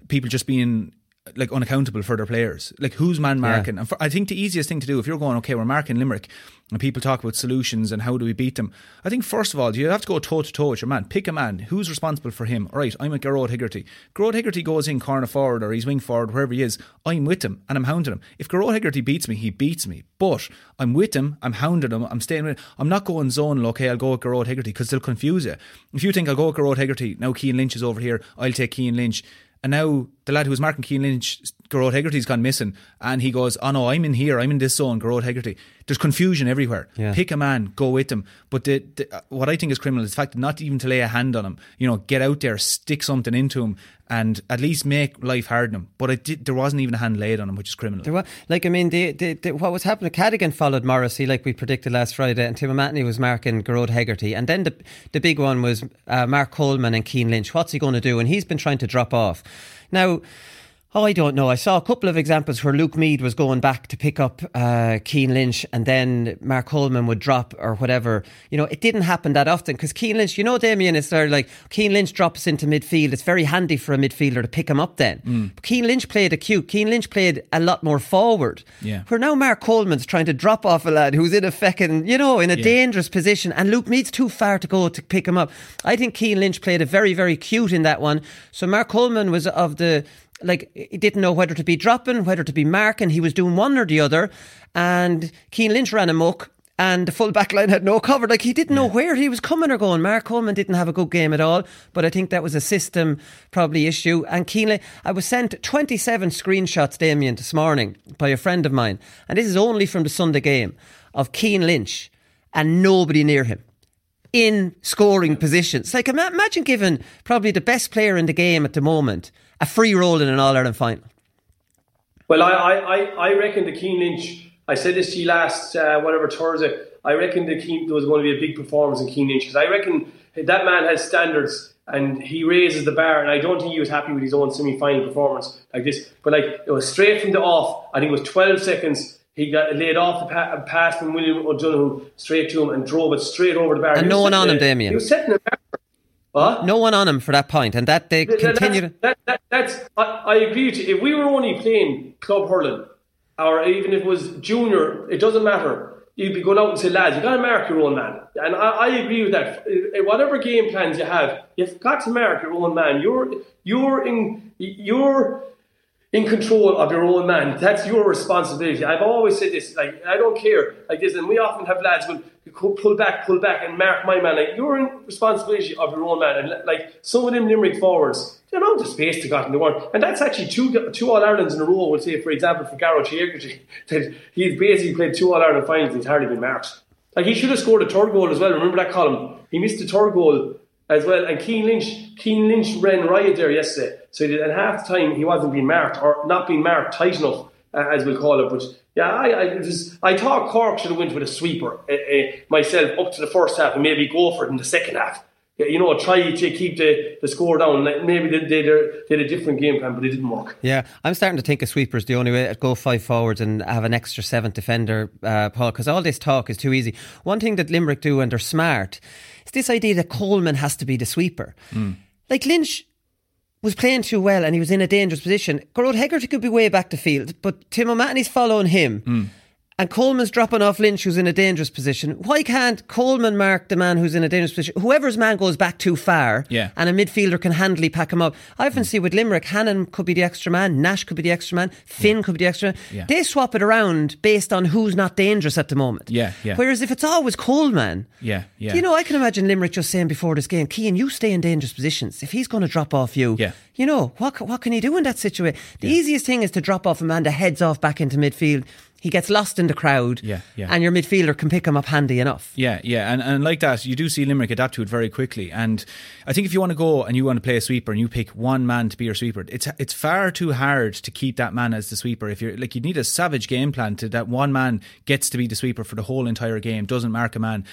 people just being like unaccountable for their players. Like who's man marking? And for, I think the easiest thing to do if you're going, okay, we're marking Limerick, and people talk about solutions and how do we beat them. I think first of all, you have to go toe to toe with your man. Pick a man who's responsible for him. All right, I'm at Gearóid Hegarty. Gearóid Hegarty goes in corner forward or he's wing forward, wherever he is. I'm with him and I'm hounding him. If Gearóid Hegarty beats me, he beats me. But I'm with him. I'm hounding him. I'm staying with. Him. I'm not going zonal. Okay, I'll go with Gearóid Hegarty because they'll confuse you. If you think I'll go with Gearóid Hegarty, now Cian Lynch is over here. I'll take Cian Lynch. And now the lad who was marking Cian Lynch, Gearóid Hegarty's gone missing, and he goes, "Oh no, I'm in here. I'm in this zone." Gearóid Hegarty. There's confusion everywhere. Yeah. Pick a man, go with him. But the, the, uh, what I think is criminal is the fact that not even to lay a hand on him. You know, get out there, stick something into him, and at least make life hard on him. But did, there wasn't even a hand laid on him, which is criminal. There was, like, I mean, the, the, the, what was happening, Cadogan followed Morrissey, like we predicted last Friday, and Tim O'Mahony was marking Gearóid Hegarty. And then the, the big one was uh, Mark Coleman and Cian Lynch. What's he going to do? And he's been trying to drop off. Now, Oh, I don't know. I saw a couple of examples where Luke Meade was going back to pick up uh, Cian Lynch and then Mark Coleman would drop or whatever. You know, it didn't happen that often because Cian Lynch, you know, Damien, it's there like Cian Lynch drops into midfield. It's very handy for a midfielder to pick him up then. But Cian Lynch played acute. Cian Lynch played a lot more forward. Yeah. Where now Mark Coleman's trying to drop off a lad who's in a feckin', you know, in a dangerous position and Luke Meade's too far to go to pick him up. I think Cian Lynch played a very, very cute in that one. So Mark Coleman was of the like he didn't know whether to be dropping, whether to be marking. He was doing one or the other, and Cian Lynch ran amok. And the full back line had no cover. Like he didn't know where he was coming or going. Mark Coleman didn't have a good game at all. But I think that was a system probably issue. And Cian, I was sent 27 screenshots, Damien, this morning by a friend of mine. And this is only from the Sunday game of Cian Lynch and nobody near him in scoring positions. Like imagine giving probably the best player in the game at the moment a free role in an All Ireland final. Well, I, I, I, I reckon the Cian Lynch, I said this to you last, uh, whatever Thursday, I reckon the Cian, there was going to be a big performance in Cian Lynch because I reckon that man has standards and he raises the bar and I don't think he was happy with his own semi-final performance like this. But like, it was straight from the off, I think it was 12 seconds, he got laid off the pa- pass from William O'Donoghue straight to him and drove it straight over the bar. And no one on him, Damien. He was setting a bar. What? No one on him for that point, and that they That- that's- continued. That, that, that's I, I agree with you. If we were only playing club hurling, or even if it was junior, it doesn't matter. You'd be going out and say, lads, you got to mark your own man, and I, I agree with that. Eh, Whatever game plans you have, you've got to mark your own man. You're you're in you're in control of your own man. That's your responsibility. I've always said this. Like I don't care like this, and we often have lads will pull back, pull back, and mark my man. Like you're in responsibility of your own man, and like some of them Limerick forwards, the amount of space they got in the world, and that's actually two two All Irelands in a row. We'll say, for example, for Gearóid Hegarty, <laughs> that he's basically played two All Ireland finals. He's hardly been marked. Like he should have scored a third goal as well. Remember that Colin? He missed a third goal as well. And Cian Lynch, Cian Lynch ran riot there yesterday. So at half the time he wasn't being marked or not being marked tight enough, uh, as we'll call it. But Yeah, I, I, just, I thought Cork should have went with a sweeper uh, uh, myself up to the first half and maybe go for it in the second half. You know, try to keep the, the score down. Maybe they, they, they had a different game plan, but it didn't work. Yeah, I'm starting to think a sweeper is the only way to go five forwards and have an extra seventh defender, uh, Paul, because all this talk is too easy. One thing that Limerick do, and they're smart, is this idea that Coleman has to be the sweeper. Mm. Like Lynch was playing too well and he was in a dangerous position. Gearóid Hegarty could be way back to field, but Tim O'Mahony's following him. Mm and Coleman's dropping off Lynch, who's in a dangerous position. Why can't Coleman mark the man who's in a dangerous position? Whoever's man goes back too far, yeah. and a midfielder can handily pack him up. I often see with Limerick, Hannon could be the extra man, Nash could be the extra man, Finn yeah. could be the extra man. Yeah. They swap it around based on who's not dangerous at the moment. Yeah, yeah. Whereas if it's always Coleman, yeah, yeah. You know, I can imagine Limerick just saying before this game, Cian, you stay in dangerous positions. If he's going to drop off you, yeah. you know, what, what can he do in that situation? The easiest thing is to drop off a man that heads off back into midfield he gets lost in the crowd, yeah, yeah. and your midfielder can pick him up handy enough. Yeah, yeah, and and like that, you do see Limerick adapt to it very quickly. And I think if you want to go and you want to play a sweeper and you pick one man to be your sweeper, it's it's far too hard to keep that man as the sweeper. If you're like, you need a savage game plan to that one man gets to be the sweeper for the whole entire game, doesn't mark a man.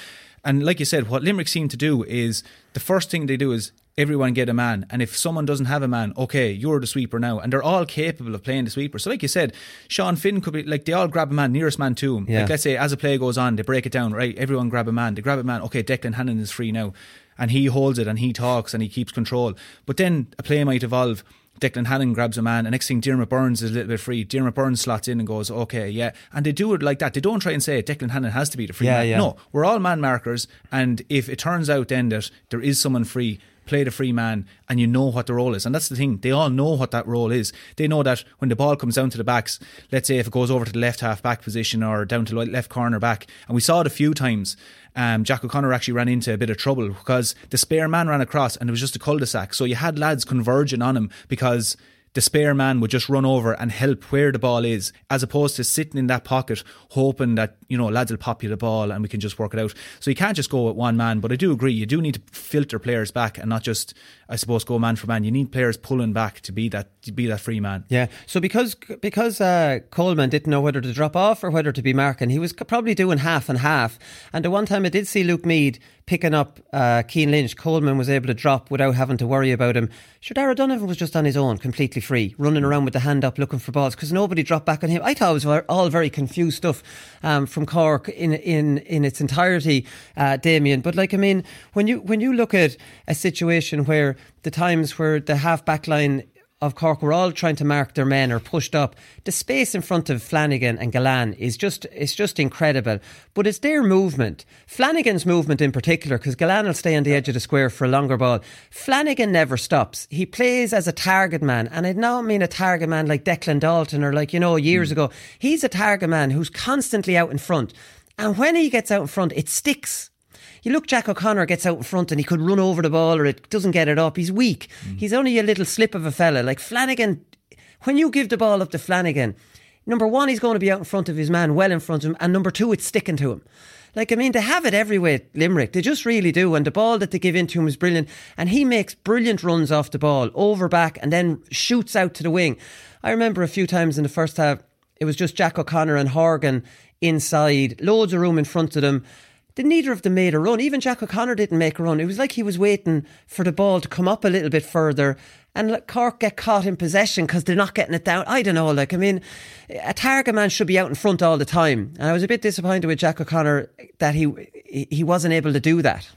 And like you said, what Limerick seem to do is the first thing they do is everyone get a man. And if someone doesn't have a man, okay, you're the sweeper now. And they're all capable of playing the sweeper. So, like you said, Sean Finn could be like they all grab a man, nearest man to him. Yeah. Like, let's say as a play goes on, they break it down, right? Everyone grab a man. They grab a man. Okay, Declan Hannon is free now. And he holds it and he talks and he keeps control. But then a play might evolve. Declan Hannon grabs a man, and next thing Diarmaid Byrnes is a little bit free. Diarmaid Byrnes slots in and goes, okay, yeah. And they do it like that. They don't try and say Declan Hannon has to be the free yeah, man. Yeah. No, we're all man markers, and if it turns out then that there is someone free, play the free man and you know what the role is. And that's the thing, they all know what that role is. They know that when the ball comes down to the backs, let's say if it goes over to the left half back position or down to the left corner back, and we saw it a few times. Um, Jack O'Connor actually ran into a bit of trouble because the spare man ran across and it was just a cul-de-sac. So you had lads converging on him because the spare man would just run over and help where the ball is, as opposed to sitting in that pocket hoping that, you know, lads will pop you the ball and we can just work it out. So you can't just go with one man, but I do agree, you do need to filter players back and not just, I suppose, go man for man. You need players pulling back to be that to be that free man. Yeah. So because because uh, Coleman didn't know whether to drop off or whether to be marking, he was probably doing half and half. And the one time I did see Luke Meade picking up uh, Cian Lynch, Coleman was able to drop without having to worry about him. Sure, Darragh Donovan was just on his own, completely free, running around with the hand up looking for balls because nobody dropped back on him. I thought it was all very confused stuff um, from Cork in in in its entirety, uh, Damien. But like I mean, when you when you look at a situation where the times where the half back line of Cork were all trying to mark their men or pushed up. The space in front of Flanagan and Gillane is just it's just incredible. But it's their movement. Flanagan's movement in particular, because Gillane will stay on the edge of the square for a longer ball. Flanagan never stops. He plays as a target man. And I don't mean a target man like Declan Dalton or like, you know, years mm. ago. He's a target man who's constantly out in front. And when he gets out in front, it sticks. You look, Jack O'Connor gets out in front and he could run over the ball or it doesn't get it up. He's weak. Mm. He's only a little slip of a fella. Like Flanagan, when you give the ball up to Flanagan, number one, he's going to be out in front of his man, well in front of him, and number two, it's sticking to him. Like, I mean, they have it everywhere, Limerick. They just really do. And the ball that they give into him is brilliant. And he makes brilliant runs off the ball, over back, and then shoots out to the wing. I remember a few times in the first half, it was just Jack O'Connor and Horgan inside, loads of room in front of them. Did neither of them made a run. Even Jack O'Connor didn't make a run. It was like he was waiting for the ball to come up a little bit further and let Cork get caught in possession because they're not getting it down. I don't know. Like, I mean, a target man should be out in front all the time. And I was a bit disappointed with Jack O'Connor that he he wasn't able to do that.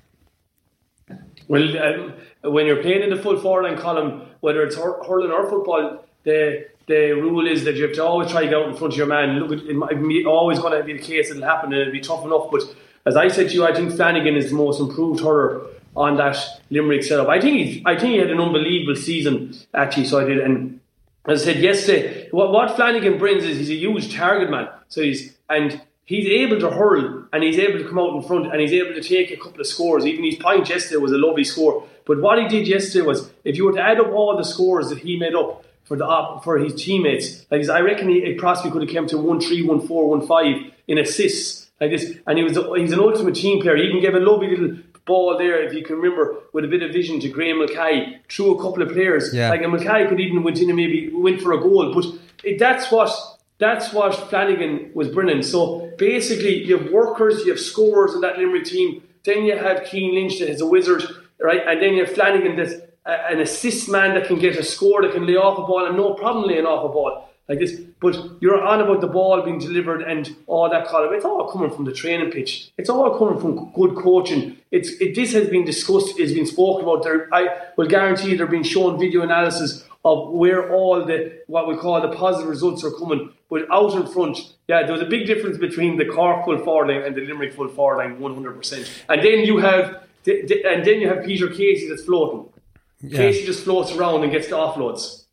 Well, um, when you're playing in the full forward line Colin, whether it's hurling or football, the the rule is that you have to always try to get out in front of your man. Look, it's always going to be the case. It'll happen and it'll be tough enough, but as I said to you, I think Flanagan is the most improved hurler on that Limerick setup. I think he's, I think he had an unbelievable season actually. So I did, and as I said yesterday, what, what Flanagan brings is he's a huge target man. So he's and he's able to hurl and he's able to come out in front and he's able to take a couple of scores. Even his point yesterday was a lovely score. But what he did yesterday was, if you were to add up all the scores that he made up for the for his teammates, like I reckon he, possibly could have come to one three, one four, one five in assists like this. And he was he's an ultimate team player. He even gave a lovely little ball there, if you can remember, with a bit of vision to Graeme Mulcahy through a couple of players. Yeah. Like and Mulcahy could even went in and maybe went for a goal. But it, that's what that's what Flanagan was bringing. So basically, you have workers, you have scorers in that Limerick team. Then you have Cian Lynch that is a wizard, right? And then you have Flanagan that's an assist man that can get a score, that can lay off a ball and no problem laying off a ball like this. But you're on about the ball being delivered and all that kind of. It's all coming from the training pitch. It's all coming from good coaching. It's it, this has been discussed, It's been spoken about. There, I will guarantee they're being shown video analysis of where all the what we call the positive results are coming. But out in front, yeah, there was a big difference between the Cork full forward line and the Limerick full forward line, one hundred percent. And then you have, and then you have Peter Casey that's floating. Yeah. Casey just floats around and gets the offloads.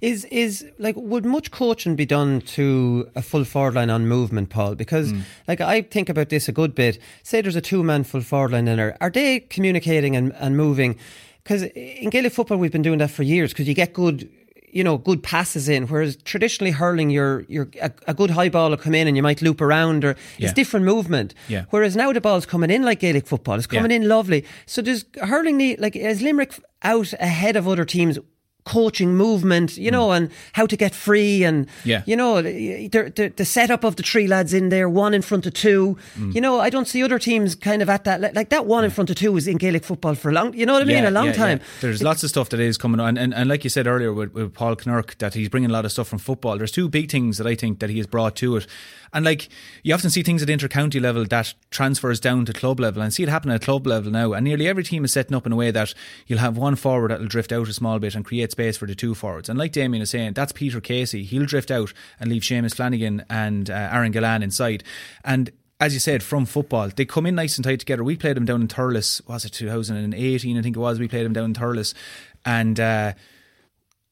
Is is like would much coaching be done to a full forward line on movement, Paul? Because mm. like I think about this a good bit. Say there's a two man full forward line in there. Are they communicating and, and moving? Because in Gaelic football we've been doing that for years. Because you get good you know, good passes in. Whereas traditionally hurling, you're, you're a, a, good high ball will come in and you might loop around, or yeah. it's different movement. Yeah. Whereas now the ball's coming in like Gaelic football, it's coming yeah. in lovely. So does hurling need like is Limerick out ahead of other teams coaching movement, you know, mm. and how to get free, and yeah. you know, the, the, the setup of the three lads in there, one in front of two. Mm. You know, I don't see other teams kind of at that like that one in front of two was in Gaelic football for a long, you know what I mean, yeah, a long yeah, time. There's it, lots of stuff that is coming on, and, and like you said earlier with, with Paul Kinnerk, that he's bringing a lot of stuff from football. There's two big things that I think that he has brought to it. And like you often see things at inter-county level that transfers down to club level, and see it happen at club level now. And nearly every team is setting up in a way that you'll have one forward that'll drift out a small bit and create space for the two forwards. And like Damien is saying, that's Peter Casey. He'll drift out and leave Seamus Flanagan and uh, Aaron Gillane inside. And as you said, from football, they come in nice and tight together. We played them down in Thurles, was it 2018? I think it was. We played them down in Thurles, and. Uh,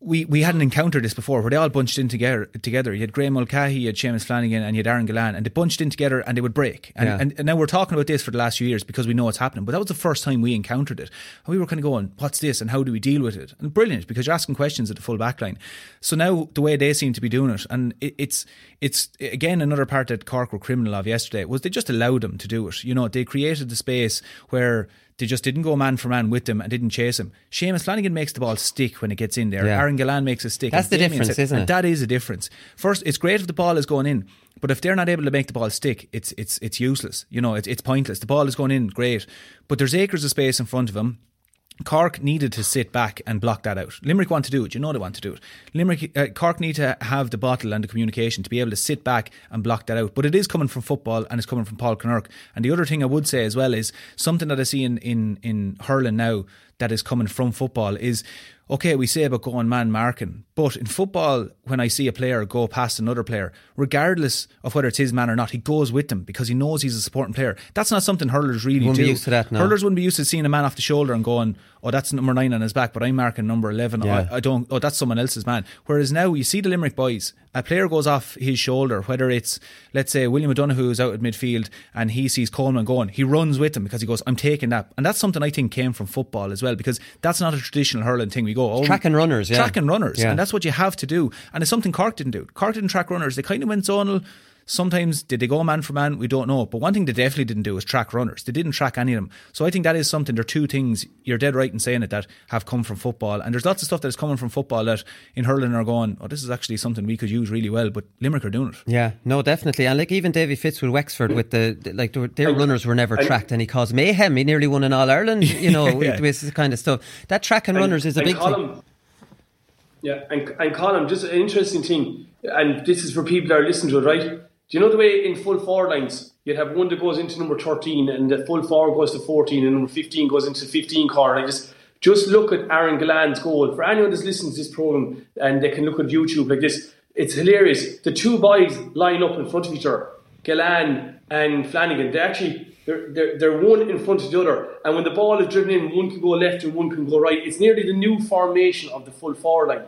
we, we hadn't encountered this before where they all bunched in together together. You had Graeme Mulcahy, you had Seamus Flanagan and you had Aaron Gillane and they bunched in together and they would break. And, yeah. and, and, now we're talking about this for the last few years because we know what's happening. But that was the first time we encountered it. And we were kind of going, what's this and how do we deal with it? And brilliant because you're asking questions at the full back line. So now the way they seem to be doing it and it, it's it's again another part that Cork were criminal of yesterday was they just allowed them to do it. You know, they created the space where they just didn't go man for man with them and didn't chase him. Seamus Flanagan makes the ball stick when it gets in there. Yeah. Aaron Gillane makes a stick. That's the difference, said, isn't it? that is a difference. First, it's great if the ball is going in, but if they're not able to make the ball stick, it's it's it's useless. You know, it's it's pointless. The ball is going in, great, but there's acres of space in front of him Cork needed to sit back and block that out. Limerick want to do it. You know they want to do it. Limerick, uh, Cork need to have the bottle and the communication to be able to sit back and block that out. But it is coming from football and it's coming from Paul Kinnerk. And the other thing I would say as well is something that I see in in in hurling now that is coming from football is okay, we say about going man marking, but in football, when I see a player go past another player, regardless of whether it's his man or not, he goes with them because he knows he's a supporting player. That's not something hurlers really wouldn't do. Be used to that, no. Hurlers wouldn't be used to seeing a man off the shoulder and going, "Oh, that's number nine on his back," but I'm marking number eleven. Yeah. I, I don't. Oh, that's someone else's man. Whereas now you see the Limerick boys, a player goes off his shoulder, whether it's let's say William O'Donoghue is out at midfield and he sees Coleman going, he runs with him because he goes, "I'm taking that," and that's something I think came from football as well because that's not a traditional hurling thing. We go, "Oh, track and runners, yeah. track and runners," yeah. and that's what you have to do, and it's something Cork didn't do. Cork didn't track runners; they kind of went zonal Sometimes did they go man for man? We don't know. But one thing they definitely didn't do was track runners. They didn't track any of them. So I think that is something. There are two things. You're dead right in saying it that have come from football, and there's lots of stuff that is coming from football that in hurling are going. Oh, this is actually something we could use really well. But Limerick are doing it. Yeah, no, definitely. And like even Davy Fitz with Wexford with the like their runners were never tracked, and he caused mayhem. He nearly won an All Ireland. You know, <laughs> yeah. with this kind of stuff. That track and, and runners is a big thing. Yeah, and, and Colin, just an interesting thing, and this is for people that are listening to it, right? Do you know the way in full forward lines you'd have one that goes into number 13 and the full forward goes to 14 and number 15 goes into 15 card? I just just look at Aaron Gillane's goal. For anyone that's listening to this program and they can look at YouTube like this, it's hilarious. The two boys line up in front of each other, Gillane and Flanagan. They actually they're, they're, they're one in front of the other, and when the ball is driven in, one can go left and one can go right. It's nearly the new formation of the full forward line.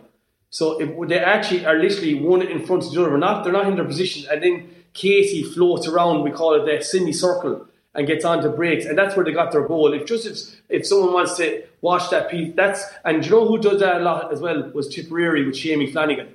So if they actually are literally one in front of the other. Not, they're not in their position. And then Casey floats around, we call it the Sydney Circle, and gets onto breaks. And that's where they got their goal. If just if, if someone wants to watch that piece, that's, and you know who does that a lot as well was Tipperary with Seamie Flanagan.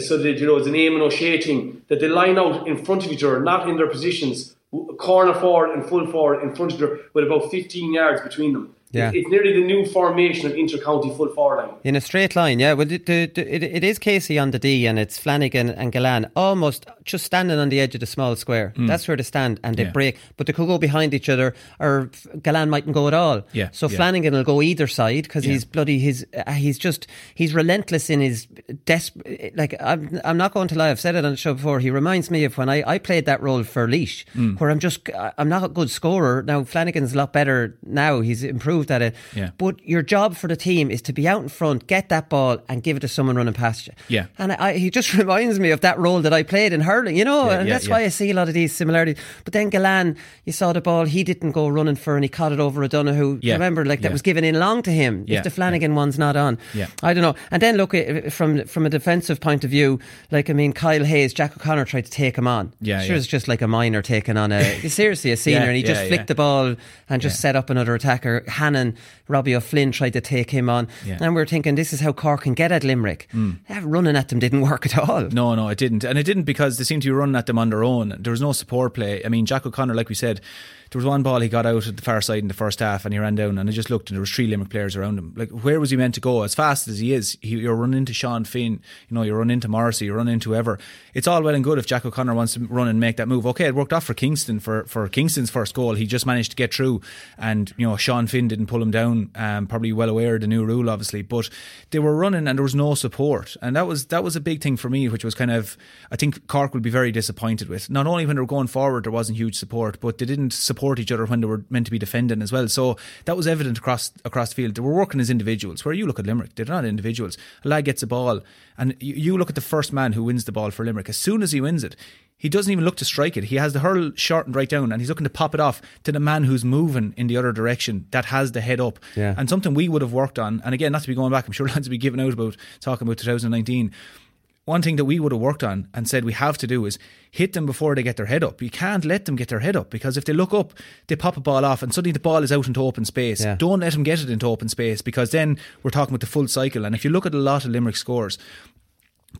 So that, you know, it's an and O'Shea thing, that they line out in front of each other, not in their positions, corner forward and full forward in front of other with about 15 yards between them. Yeah. It's, it's nearly the new formation of inter-county full forward line. In a straight line, yeah. Well, the, the, the, it, it is Casey on the D, and it's Flanagan and Gillane almost just standing on the edge of the small square. That's where they stand, and they. Yeah. break. But they could go behind each other, or F- Gillane mightn't go at all. Yeah, So yeah. Flanagan will go either side because Yeah. he's bloody. He's uh, he's just he's relentless in his desperate. Like I'm, I'm not going to lie. I've said it on the show before. He reminds me of when I, I played that role for Laois, Hmm. where I'm just I'm not a good scorer. Now Flanagan's a lot better now. He's improved at it. Yeah. But your job for the team is to be out in front, get that ball, and give it to someone running past you. Yeah. And I, he just <laughs> reminds me of that role that I played in hurling, you know, Yeah, and yeah, that's why I see a lot of these similarities. But then Gillane, you saw the ball, he didn't go running for, and he caught it over O'Donoghue. Yeah, Remember, like that was given in long to him. Yeah, if the Flanagan one's not on, Yeah. I don't know. And then look eh, from from a defensive point of view, like I mean, Kyle Hayes, Jack O'Connor tried to take him on. Yeah, sure, it's just like a minor taking on a <laughs> seriously a senior, and he just flicked the ball and just set up another attacker. Hannon, Robbie O'Flynn tried to take him on, Yeah. and we are thinking this is how Cork can get at Limerick. Hmm. That running at them didn't work at all. No, no, it didn't. And it didn't because they seemed to be running at them on their own. There was no support play. I mean, Jack O'Connor, like we said, there was one ball he got out at the far side in the first half and he ran down and I just looked and there was three Limerick players around him. Like, where was he meant to go? As fast as he is, he, you're running into Sean Finn, you know, you're running into Morrissey, you're running into whoever. It's all well and good if Jack O'Connor wants to run and make that move. Okay, it worked off for Kingston for, for Kingston's first goal. He just managed to get through and, you know, Sean Finn didn't pull him down, um, probably well aware of the new rule, obviously. But they were running and there was no support. And that was that was a big thing for me, which was kind of I think Cork would be very disappointed with. Not only when they were going forward there wasn't huge support, but they didn't support each other when they were meant to be defending as well. So that was evident across across the field. They were working as individuals. Where you look at Limerick, they're not individuals. A lad gets a ball and you, you look at the first man who wins the ball for Limerick. As soon as he wins it, he doesn't even look to strike it. He has the hurl shortened right down and he's looking to pop it off to the man who's moving in the other direction that has the head up. Yeah. And something we would have worked on, and again, not to be going back, I'm sure <laughs> lads will be giving out about talking about 2019. One thing that we would have worked on and said we have to do is hit them before they get their head up. You can't let them get their head up because if they look up, they pop a ball off and suddenly the ball is out into open space. Yeah. Don't let them get it into open space because then we're talking about the full cycle. And if you look at a lot of Limerick scores,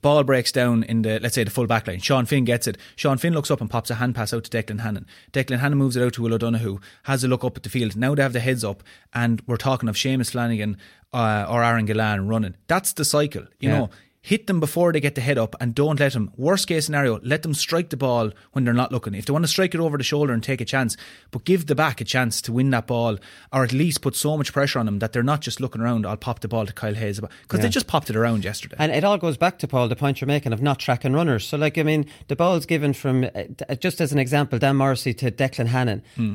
Ball breaks down in the let's say the full back line. Sean Finn gets it. Sean Finn looks up and pops a hand pass out to Declan Hannon. Declan Hannon moves it out to Will O'Donoghue, has a look up at the field. Now they have the heads up, and we're talking of Seamus Flanagan uh, or Aaron Gillane running. That's the cycle, you Yeah. know. Hit them before they get the head up and don't let them, worst case scenario, let them strike the ball when they're not looking. If they want to strike it over the shoulder and take a chance, but give the back a chance to win that ball or at least put so much pressure on them that they're not just looking around, I'll pop the ball to Kyle Hayes. Because they just popped it around yesterday. And it all goes back to Paul, the point you're making of not tracking runners. So, like, I mean, the ball's given from, uh, just as an example, Dan Morrissey to Declan Hannon. Hmm.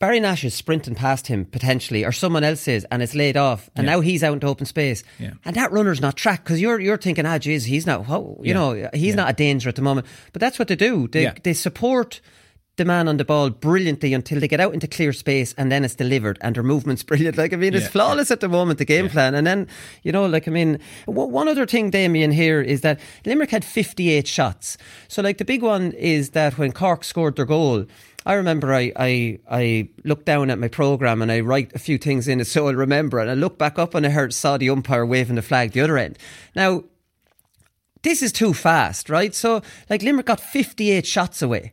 Barry Nash is sprinting past him potentially, or someone else is, and it's laid off, and Yeah. now he's out into open space, Yeah. and that runner's not tracked because you're you're thinking, ah, geez, he's not, whoa, you Yeah. know, he's not a danger at the moment. But that's what they do. They they support the man on the ball brilliantly until they get out into clear space, and then it's delivered, and their movement's <laughs> brilliant. Like I mean, it's flawless at the moment. The game plan, and then you know, like I mean, one other thing, Damien, here is that Limerick had 58 shots. So like the big one is that when Cork scored their goal. I remember I, I I looked down at my program and I write a few things in it so I'll remember. And I look back up and I heard the umpire waving the flag the other end. Now this is too fast, right? So, like, Limerick got 58 shots away.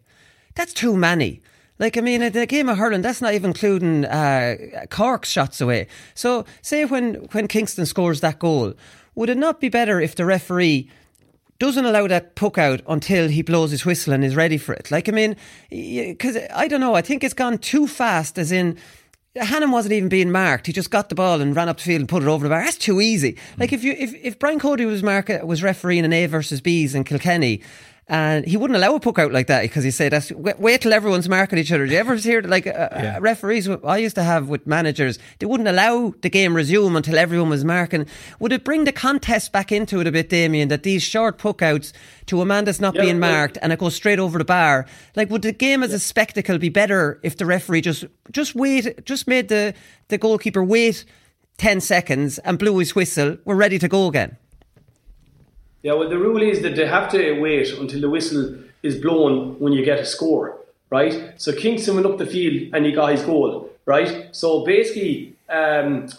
That's too many. Like, I mean, in a game of hurling, that's not even including uh, Cork's shots away. So, say when, when Kingston scores that goal, would it not be better if the referee doesn't allow that puck out until he blows his whistle and is ready for it? Like, I mean, because I don't know, I think it's gone too fast, as in. Hannon wasn't even being marked. He just got the ball and ran up the field and put it over the bar. That's too easy. Like hmm. if you if, if Brian Cody was mark was refereeing an A versus B's in Kilkenny, and he wouldn't allow a puck out like that because he said that's wait, wait till everyone's marking each other. Do you ever hear like uh, Yeah. uh, referees? I used to have with managers, they wouldn't allow the game resume until everyone was marking. Would it bring the contest back into it a bit, Damien? That these short puck outs to a man that's not Yeah, being well- marked and it goes straight over the bar. Like, would the game as a spectacle be better if the referee just just wait, just made the the goalkeeper wait ten seconds and blew his whistle? We're ready to go again. Yeah, well, the rule is that they have to wait until the whistle is blown when you get a score, right? So Kingston went up the field and he got his goal, right? So basically, um,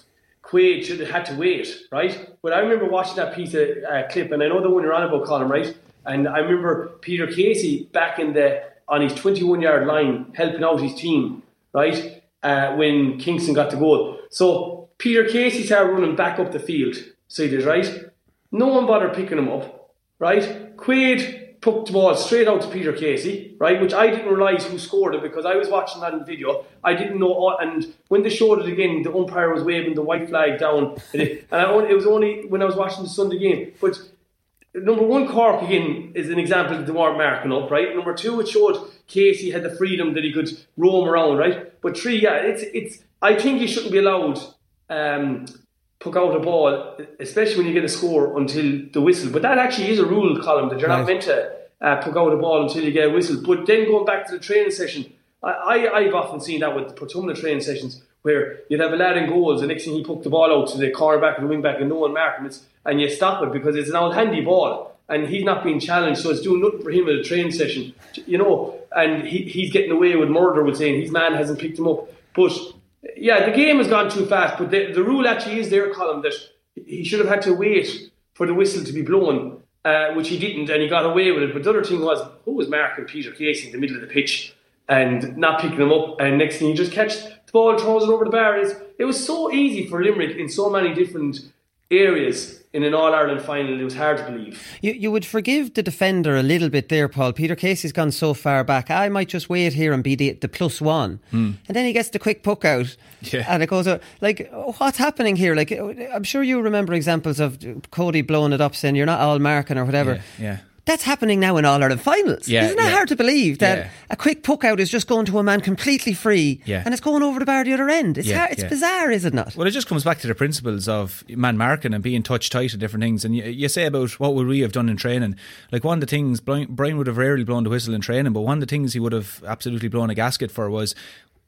Quaid should have had to wait, right? But I remember watching that piece of uh, clip, and I know the one you're on about, Colin, right? And I remember Peter Casey back in the on his 21 yard line helping out his team, right? uh, when Kingston got the goal. So Peter Casey started running back up the field, see this, right? No one bothered picking him up, right? Quaid took the ball straight out to Peter Casey, right? Which I didn't realise who scored it because I was watching that in video. I didn't know, and when they showed it again, the umpire was waving the white flag down, and, it, and only, it was only when I was watching the Sunday game. But number one, Cork again is an example of the weren't marking up, right? Number two, it showed Casey had the freedom that he could roam around, right? But three, yeah, it's it's. I think he shouldn't be allowed um, puck out a ball, especially when you get a score until the whistle. But that actually is a rule, Colin that you're not meant to uh, puck out a ball until you get a whistle. But then going back to the training session, I, I I've often seen that with the Portumna training sessions where you'd have a lad in goals, and next thing he pucked the ball out to the cornerback or the wing back, and no one marked him, and you stop it because it's an old handy ball. And he's not being challenged, so it's doing nothing for him at a training session, you know. And he, he's getting away with murder with saying his man hasn't picked him up. But yeah, the game has gone too fast. But the, the rule actually is there, Colin, that he should have had to wait for the whistle to be blown, uh, which he didn't, and he got away with it. But the other thing was, who was marking Peter Casey in the middle of the pitch and not picking him up? And next thing, he just catch the ball throws it over the bar. It's, it was so easy for Limerick in so many different areas in an All Ireland final. It was hard to believe. You, you would forgive the defender a little bit there, Paul. Peter Casey's gone so far back. I might just wait here and be the, the plus one. Hmm. And then he gets the quick puck out. Yeah. And it goes, out. like, what's happening here? Like, uh, I'm sure you remember examples of Cody blowing it up saying you're not all marking or whatever. Yeah, yeah. That's happening now in All Ireland finals. Yeah, Isn't that yeah. hard to believe that Yeah. a quick puck out is just going to a man completely free and it's going over the bar the other end? It's hard, it's bizarre, is it not? Well, it just comes back to the principles of man marking and being touch tight and different things. And you, you say about what would we have done in training? Like one of the things Brian Brian would have rarely blown the whistle in training, but one of the things he would have absolutely blown a gasket for was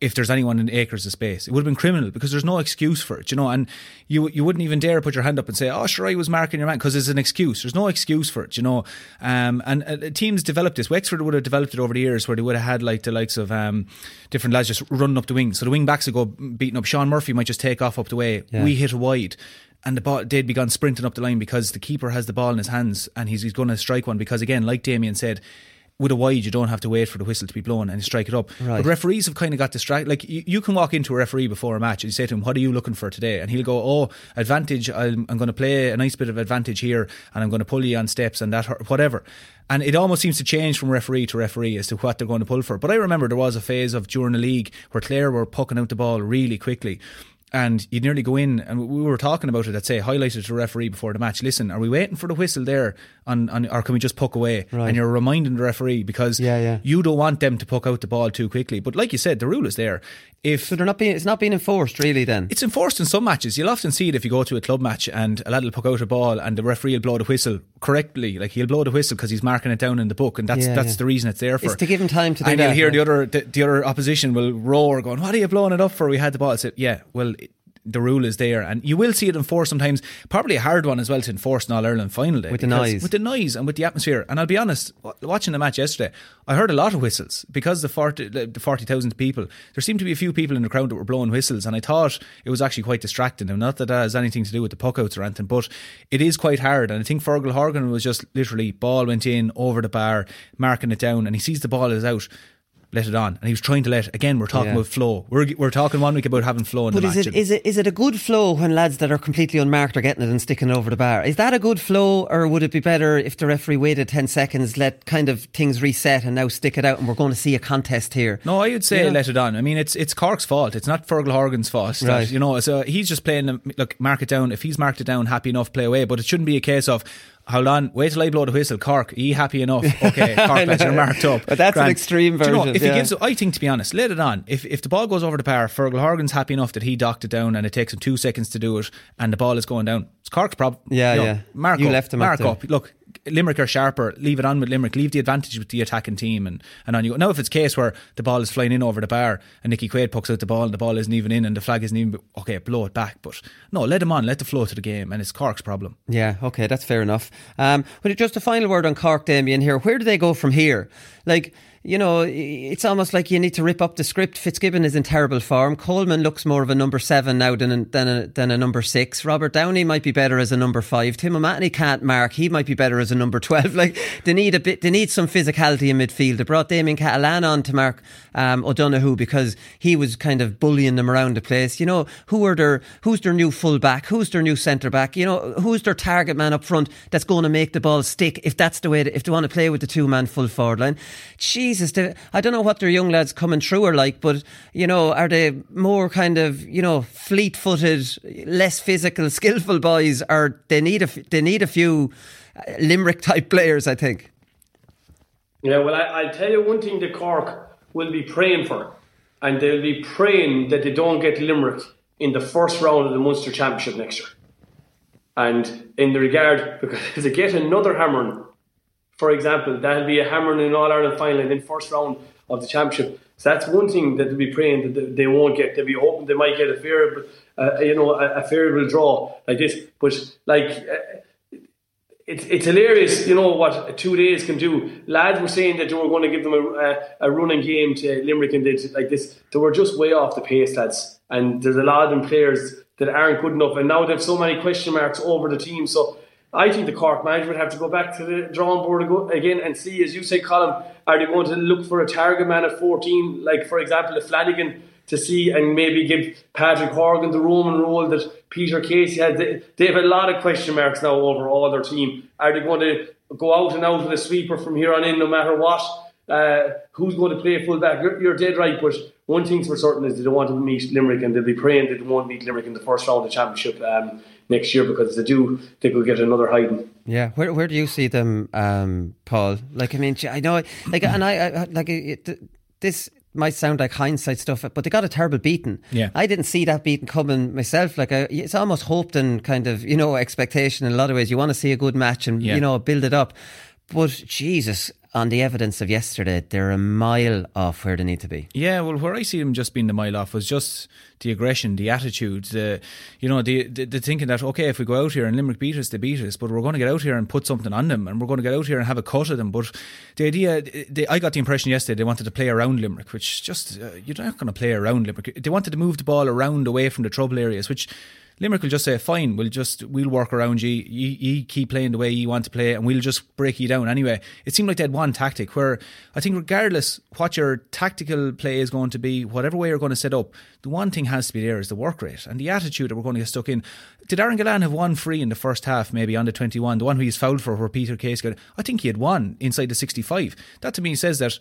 if there's anyone in acres of space. It would have been criminal because there's no excuse for it, you know. And you you wouldn't even dare put your hand up and say, "Oh, sure, I was marking your man," because it's an excuse. There's no excuse for it, you know. Um, and uh, teams developed this. Wexford would have developed it over the years, where they would have had like the likes of um, different lads just running up the wing. So the wing backs would go beating up. Sean Murphy might just take off up the way. Yeah. We hit a wide. And the ball, they'd be gone sprinting up the line because the keeper has the ball in his hands and he's, he's going to strike one. Because again, like Damien said, with a wide, you don't have to wait for the whistle to be blown and strike it up. Right. But referees have kind of got distracted. Like you, you can walk into a referee before a match and say to him, "What are you looking for today?" And he'll go, "Oh, advantage. I'm, I'm going to play a nice bit of advantage here, and I'm going to pull you on steps and that or whatever." And it almost seems to change from referee to referee as to what they're going to pull for. But I remember there was a phase of during the league where Clare were pucking out the ball really quickly. And you'd nearly go in, and we were talking about it. I'd say highlighted to the referee before the match. Listen, are we waiting for the whistle there, on, on or can we just puck away? Right. And you're reminding the referee because Yeah, yeah. you don't want them to puck out the ball too quickly. But like you said, the rule is there. If So they're not being, it's not being enforced, really, then? it's enforced in some matches. You'll often see it if you go to a club match and a lad will puck out a ball and the referee will blow the whistle correctly. Like he'll blow the whistle because he's marking it down in the book, and that's Yeah, that's the reason it's there for. It's to give him time to do and that, you'll hear right? the other the, the other opposition will roar, going, "What are you blowing it up for? We had the ball." I said, "Yeah, well." The rule is there, and you will see it enforced sometimes. Probably a hard one as well to enforce in All Ireland final day With the noise. with the noise and with the atmosphere. And I'll be honest, watching the match yesterday, I heard a lot of whistles because the forty the the forty thousand people. There seemed to be a few people in the crowd that were blowing whistles, and I thought it was actually quite distracting. And not that that has anything to do with the puckouts or anything, but it is quite hard. And I think Fergal Horgan was just literally ball went in over the bar, marking it down, and he sees the ball is out. Let it on, and he was trying to let. Again, we're talking Yeah. about flow. We're we're talking one week about having flow in But the is match. it, is it is it a good flow when lads that are completely unmarked are getting it and sticking it over the bar? Is that a good flow, or would it be better if the referee waited ten seconds, let kind of things reset, and now stick it out, and we're going to see a contest here? No, I would say Yeah. let it on. I mean, it's it's Cork's fault. It's not Fergal Horgan's fault. that, Right. you know, so he's just playing. them- Look, mark it down. If he's marked it down, happy enough, play away. But it shouldn't be a case of. Hold on, wait till I blow the whistle. Cork, are you happy enough? Okay, <laughs> Cork, lads, you're marked up. But that's an extreme Do you know, version, if yeah. he gives, I think to be honest, let it on. If if the ball goes over the bar, Fergal Horgan's happy enough that he docked it down, and it takes him two seconds to do it, and the ball is going down. It's Cork's problem. Yeah, You know, yeah. Mark You up, left him mark up. Look, Limerick are sharper. Leave it on with Limerick. Leave the advantage with the attacking team, and, and on you go. Now, if it's case where the ball is flying in over the bar and Nickie Quaid pucks out the ball and the ball isn't even in and the flag isn't even okay, blow it back. But no, let him on. Let the flow to the game, and it's Cork's problem. Yeah, okay, that's fair enough. Um, but just a final word on Cork, Damien. Here, where do they go from here? Like, you know, it's almost like you need to rip up the script. Fitzgibbon is in terrible form. Coleman looks more of a number seven now than a, than a, than a number six. Robert Downey might be better as a number five. Tim O'Mahony can't mark. He might be better as a number twelve. <laughs> Like they need a bit. They need some physicality in midfield. They brought Damien Cahalane on to mark um, O'Donoghue because he was kind of bullying them around the place. You know, who are their who's their new full back? Who's their new centre back? You know, who's their target man up front that's going to make the ball stick if that's the way. if they want to play with the two man full forward line. Jesus, they, I don't know what their young lads coming through are like, but you know, are they more kind of you know fleet footed, less physical, <laughs> skillful boys, or they need a they need a few uh, Limerick type players? I think. Yeah, well, I, will tell you one thing: the Cork will be praying for, and they'll be praying that they don't get Limerick in the first round of the Munster Championship next year. And in the regard, <laughs> because if they get another hammering for example, that'll be a hammering in All Ireland final and then first round of the championship. So that's one thing that they'll be praying that they won't get. They'll be hoping they might get a fair, uh, you know, a, a favorable draw like this. But like, uh, it's it's hilarious, you know what two days can do. Lads were saying that they were going to give them a, a, running game to Limerick and did like this. They were just way off the pace, lads. And there's a lot of them players that aren't good enough, and now they have so many question marks over the team. So I think the Cork management have to go back to the drawing board again and see, as you say, Colin, are they going to look for a target man at 14, like for example, a Flanagan, to see and maybe give Patrick Horgan the Roman role that Peter Casey had? They, they have a lot of question marks now over all their team. Are they going to go out and out with a sweeper from here on in, no matter what? Uh, who's going to play fullback? You're, you're dead right, but one thing's for certain is they don't want to meet Limerick and they'll be praying they won't meet Limerick in the first round of the championship. Um, next year because they do they could get another hiding. Yeah, where where do you see them, um, Paul? Like, I mean, I know, like, and I, I like it, this might sound like hindsight stuff, but they got a terrible beating. Yeah, I didn't see that beating coming myself. Like, I, it's almost hoped and kind of you know expectation in a lot of ways. You want to see a good match and yeah. you know build it up. But Jesus, on the evidence of yesterday, they're a mile off where they need to be. Yeah, well, where I see them just being the mile off was just the aggression, the attitude, the you know, the, the, the thinking that okay, if we go out here and Limerick beat us, they beat us, but we're going to get out here and put something on them, and we're going to get out here and have a cut at them. But the idea, they, I got the impression yesterday they wanted to play around Limerick, which just uh, you're not going to play around Limerick. They wanted to move the ball around away from the trouble areas, which Limerick will just say, "Fine, we'll just we'll work around you. You, you keep playing the way you want to play, and we'll just break you down anyway." It seemed like they had one tactic where I think, regardless what your tactical play is going to be, whatever way you're going to set up, the one thing has to be there is the work rate and the attitude that we're going to get stuck in. Did Aaron Gillane have one free in the first half, maybe on the 21, the one who he's fouled for, where Peter Case got? I think he had one inside the 65. That to me says that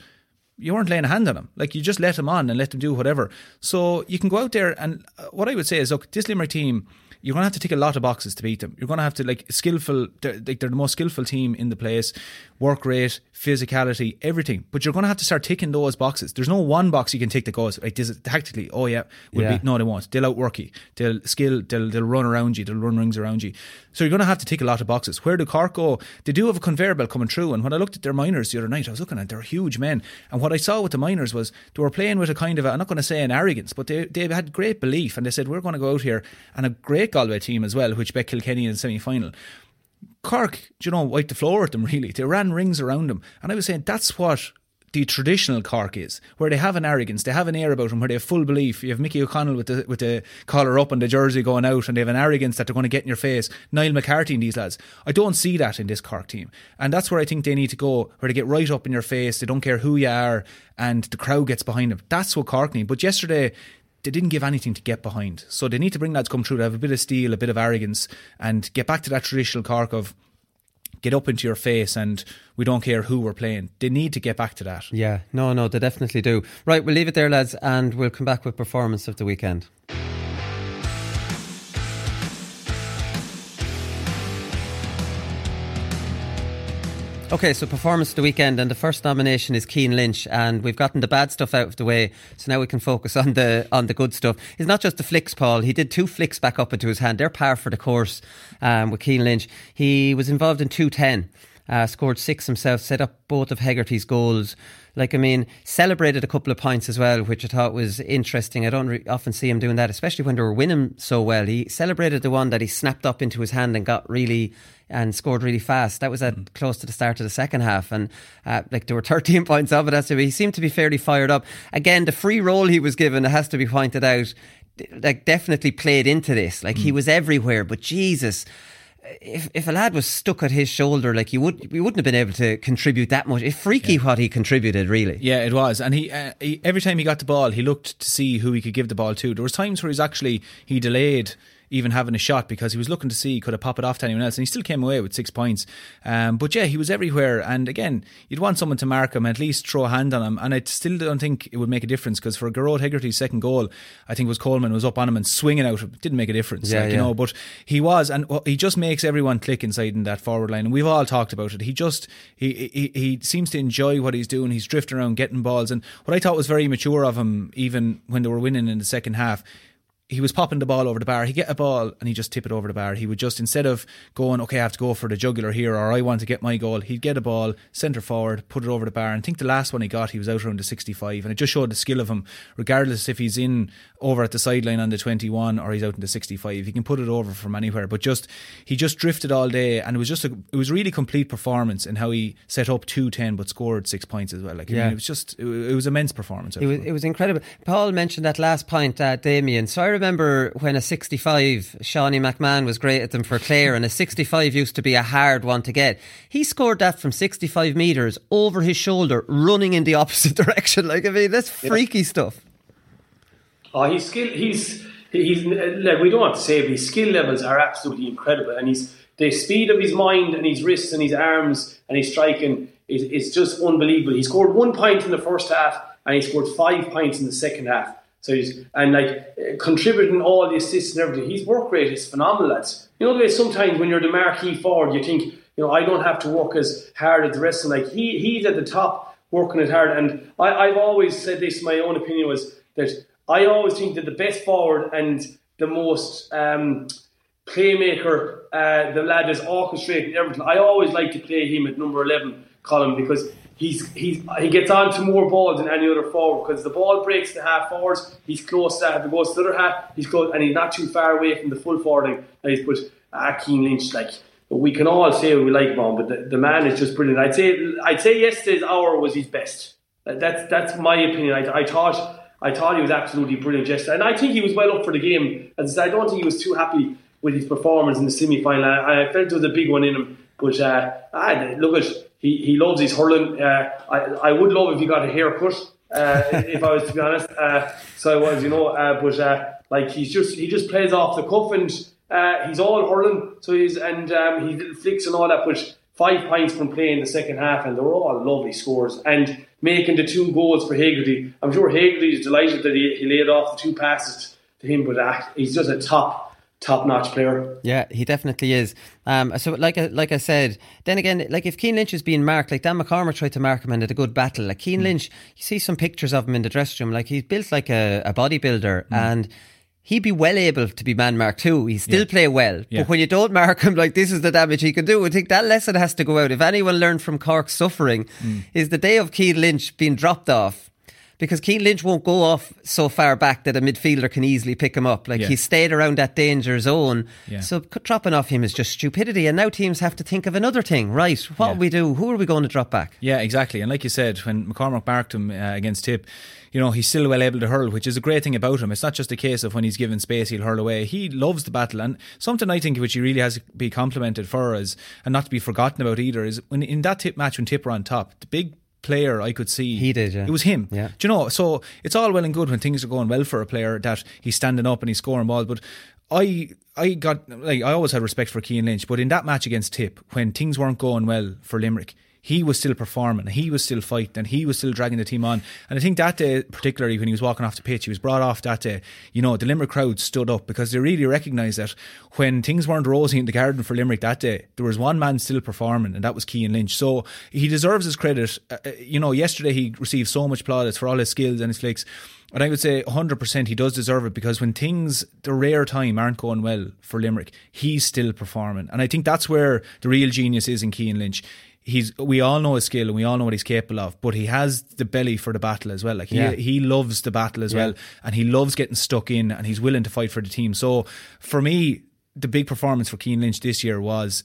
you weren't laying a hand on him. Like you just let him on and let him do whatever. So you can go out there and uh, what I would say is, look, this Limerick team you're going to have to tick a lot of boxes to beat them. You're going to have to like skillful. They're, like they're the most skillful team in the place. Work rate, physicality, everything. But you're going to have to start ticking those boxes. There's no one box you can tick that goes like this. Is tactically, oh yeah, we'll yeah. Be, no, they won't. They'll outwork you. They'll skill. They'll they'll run around you. They'll run rings around you. So you're going to have to tick a lot of boxes. Where do Cork go? They do have a conveyor belt coming through. And when I looked at their minors the other night, I was looking at they're huge men. And what I saw with the minors was they were playing with a kind of a, I'm not going to say an arrogance, but they they had great belief and they said we're going to go out here and a great Galway team as well, which bet Kilkenny in the semi final. Cork, you know, wiped the floor at them really. They ran rings around them. And I was saying that's what the traditional Cork is, where they have an arrogance, they have an air about them, where they have full belief. You have Mickey O'Connell with the with the collar up and the jersey going out, and they have an arrogance that they're going to get in your face. Niall McCarthy and these lads, I don't see that in this Cork team, and that's where I think they need to go, where they get right up in your face. They don't care who you are, and the crowd gets behind them. That's what Cork need. But yesterday, they didn't give anything to get behind. So they need to bring to come through. They have a bit of steel, a bit of arrogance, and get back to that traditional Cork of get up into your face and we don't care who we're playing. They need to get back to that. Yeah, no, no, they definitely do. Right, we'll leave it there, lads, and we'll come back with performance of the weekend. Okay, so performance of the weekend, and the first nomination is Cian Lynch, and we've gotten the bad stuff out of the way, so now we can focus on the on the good stuff. It's not just the flicks, Paul. He did two flicks back up into his hand. They're par for the course um, with Cian Lynch. He was involved in two ten. Uh, scored six himself, set up both of Hegarty's goals. Like, I mean, celebrated a couple of points as well, which I thought was interesting. I don't re- often see him doing that, especially when they were winning so well. He celebrated the one that he snapped up into his hand and got really and scored really fast. That was at mm. close to the start of the second half, and uh, like there were 13 <laughs> points of it. So he seemed to be fairly fired up. Again, the free role he was given, it has to be pointed out, like definitely played into this. Like mm. he was everywhere, but Jesus if if a lad was stuck at his shoulder, like you would, we wouldn't have been able to contribute that much. It's freaky yeah. what he contributed, really. Yeah, it was, and he, uh, he, every time he got the ball, he looked to see who he could give the ball to. There was times where he's actually he delayed even having a shot because he was looking to see could have pop it off to anyone else, and he still came away with six points. Um, but yeah, he was everywhere, and again, you'd want someone to mark him, at least throw a hand on him, and I still don't think it would make a difference because for Gearóid Hegarty's second goal, I think was Coleman was up on him and swinging out, it didn't make a difference, yeah, like, yeah. you know. But he was, and he just makes everyone click inside in that forward line, and we've all talked about it. He just he he, he seems to enjoy what he's doing. He's drifting around, getting balls, and what I thought was very mature of him, even when they were winning in the second half he was popping the ball over the bar. He'd get a ball and he'd just tip it over the bar. He would just, instead of going, okay, I have to go for the jugular here or I want to get my goal, he'd get a ball, centre forward, put it over the bar. And I think the last one he got, he was out around the 65. And it just showed the skill of him, regardless if he's in over at the sideline on the 21 or he's out in the 65. He can put it over from anywhere. But just, he just drifted all day and it was just, a, it was really complete performance in how he set up 210 but scored six points as well. Like, yeah. I mean, it was just, it, it was immense performance. It was, it was incredible. Paul mentioned that last point, uh, Damien. So I remember when a 65, Seanie McMahon was great at them for Clare, and a 65 used to be a hard one to get. He scored that from 65 metres over his shoulder, running in the opposite <laughs> direction. Like, I mean, that's freaky yeah. stuff. Oh, he's skill. He's he's like we don't want to say, but his skill levels are absolutely incredible, and he's the speed of his mind and his wrists and his arms and his striking is, is just unbelievable. He scored one point in the first half, and he scored five points in the second half. So he's and like contributing all the assists and everything. His work rate is phenomenal. Lads. You know the way sometimes when you're the marquee forward, you think you know I don't have to work as hard as the rest. And like he he's at the top working it hard. And I, I've always said this. My own opinion was that I always think that the best forward and the most um, playmaker, uh, the lad is orchestrating everything. I always like to play him at number eleven Colin because he's he's he gets on to more balls than any other forward because the ball breaks the half forwards. He's close to that. If it goes to the other half, he's close and he's not too far away from the full forwarding. And he's put ah, Cian Lynch like. But we can all say we like him, but the, the, man is just brilliant. I'd say I'd say yesterday's hour was his best. That's that's my opinion. I, I thought I thought he was absolutely brilliant yesterday, and I think he was well up for the game. As I, I don't think he was too happy with his performance in the semi final. I, I, felt there was a big one in him, but uh, I, look at he, he loves his hurling. Uh, I, I would love if he got a haircut, uh, if I was to be honest. Uh, so I was, you know, uh, but uh, like he's just he just plays off the cuff and uh, he's all hurling. So he's and um, he flicks and all that. But five points from playing the second half, and they were all lovely scores. And making the two goals for Hegarty, I'm sure Hegarty is delighted that he, he laid off the two passes to him. But he's just a top top notch player. Yeah, he definitely is. Um, so like I, like I said, then again, like if Cian Lynch is being marked, like Dan McCormack tried to mark him and did a good battle. Like Cian mm. Lynch, you see some pictures of him in the dressing room, like he's built like a, a bodybuilder mm. and he'd be well able to be man marked too. He still yeah. play well. Yeah. But when you don't mark him, like this is the damage he can do. I think that lesson has to go out. If anyone learned from Cork's suffering, mm. is the day of Cian Lynch being dropped off because Cian Lynch won't go off so far back that a midfielder can easily pick him up. Like yeah. he stayed around that danger zone. Yeah. So dropping off him is just stupidity. And now teams have to think of another thing. Right, what yeah. we do? Who are we going to drop back? Yeah, exactly. And like you said, when McCormack marked him uh, against Tip, you know, he's still well able to hurl, which is a great thing about him. It's not just a case of when he's given space, he'll hurl away. He loves the battle. And something I think which he really has to be complimented for is, and not to be forgotten about either, is when in that tip match when Tip were on top, the big player I could see. He did, yeah. It was him. Yeah. Do you know? So it's all well and good when things are going well for a player that he's standing up and he's scoring balls, but I I got like I always had respect for Cian Lynch, but in that match against Tip, when things weren't going well for Limerick, he was still performing, he was still fighting, and he was still dragging the team on. And I think that day, particularly when he was walking off the pitch, he was brought off that day. You know, the Limerick crowd stood up because they really recognised that when things weren't rosy in the garden for Limerick that day, there was one man still performing, and that was Cian Lynch. So he deserves his credit. Uh, uh you know, yesterday he received so much plaudits for all his skills and his flicks. And I would say 100% he does deserve it because when things, the rare time, aren't going well for Limerick, he's still performing. And I think that's where the real genius is in Cian Lynch he's we all know his skill and we all know what he's capable of, but he has the belly for the battle as well. Like he Yeah. he loves the battle as Yeah. well, and he loves getting stuck in, and he's willing to fight for the team. So for me, the big performance for Cian Lynch this year was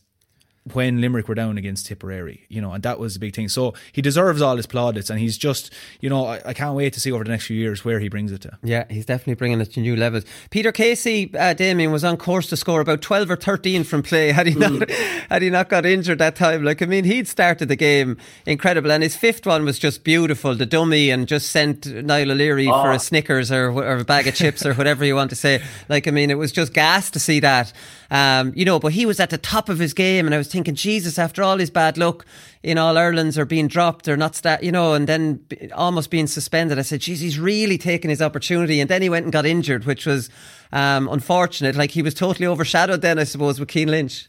when Limerick were down against Tipperary, you know, and that was the big thing. So he deserves all his plaudits, and he's just, you know, I, I can't wait to see over the next few years where he brings it to. Yeah, he's definitely bringing it to new levels. Peter Casey, uh, Damien was on course to score about twelve or thirteen from play. Had he not, had he not got injured that time, like I mean, he'd started the game incredible, and his fifth one was just beautiful. The dummy and just sent Niall O'Leary for a Snickers or, or a bag of chips or whatever you want to say. Like I mean, it was just gas to see that. Um, you know, but he was at the top of his game, and I was thinking, Jesus, after all his bad luck in All Irelands or being dropped or not, sta you know, and then almost being suspended, I said, geez, he's really taken his opportunity. And then he went and got injured, which was um, unfortunate. Like he was totally overshadowed then, I suppose, with Cian Lynch.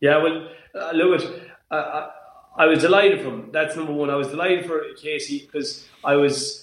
Yeah, well, uh, I, I, I was delighted for him. That's number one. I was delighted for Casey because I was,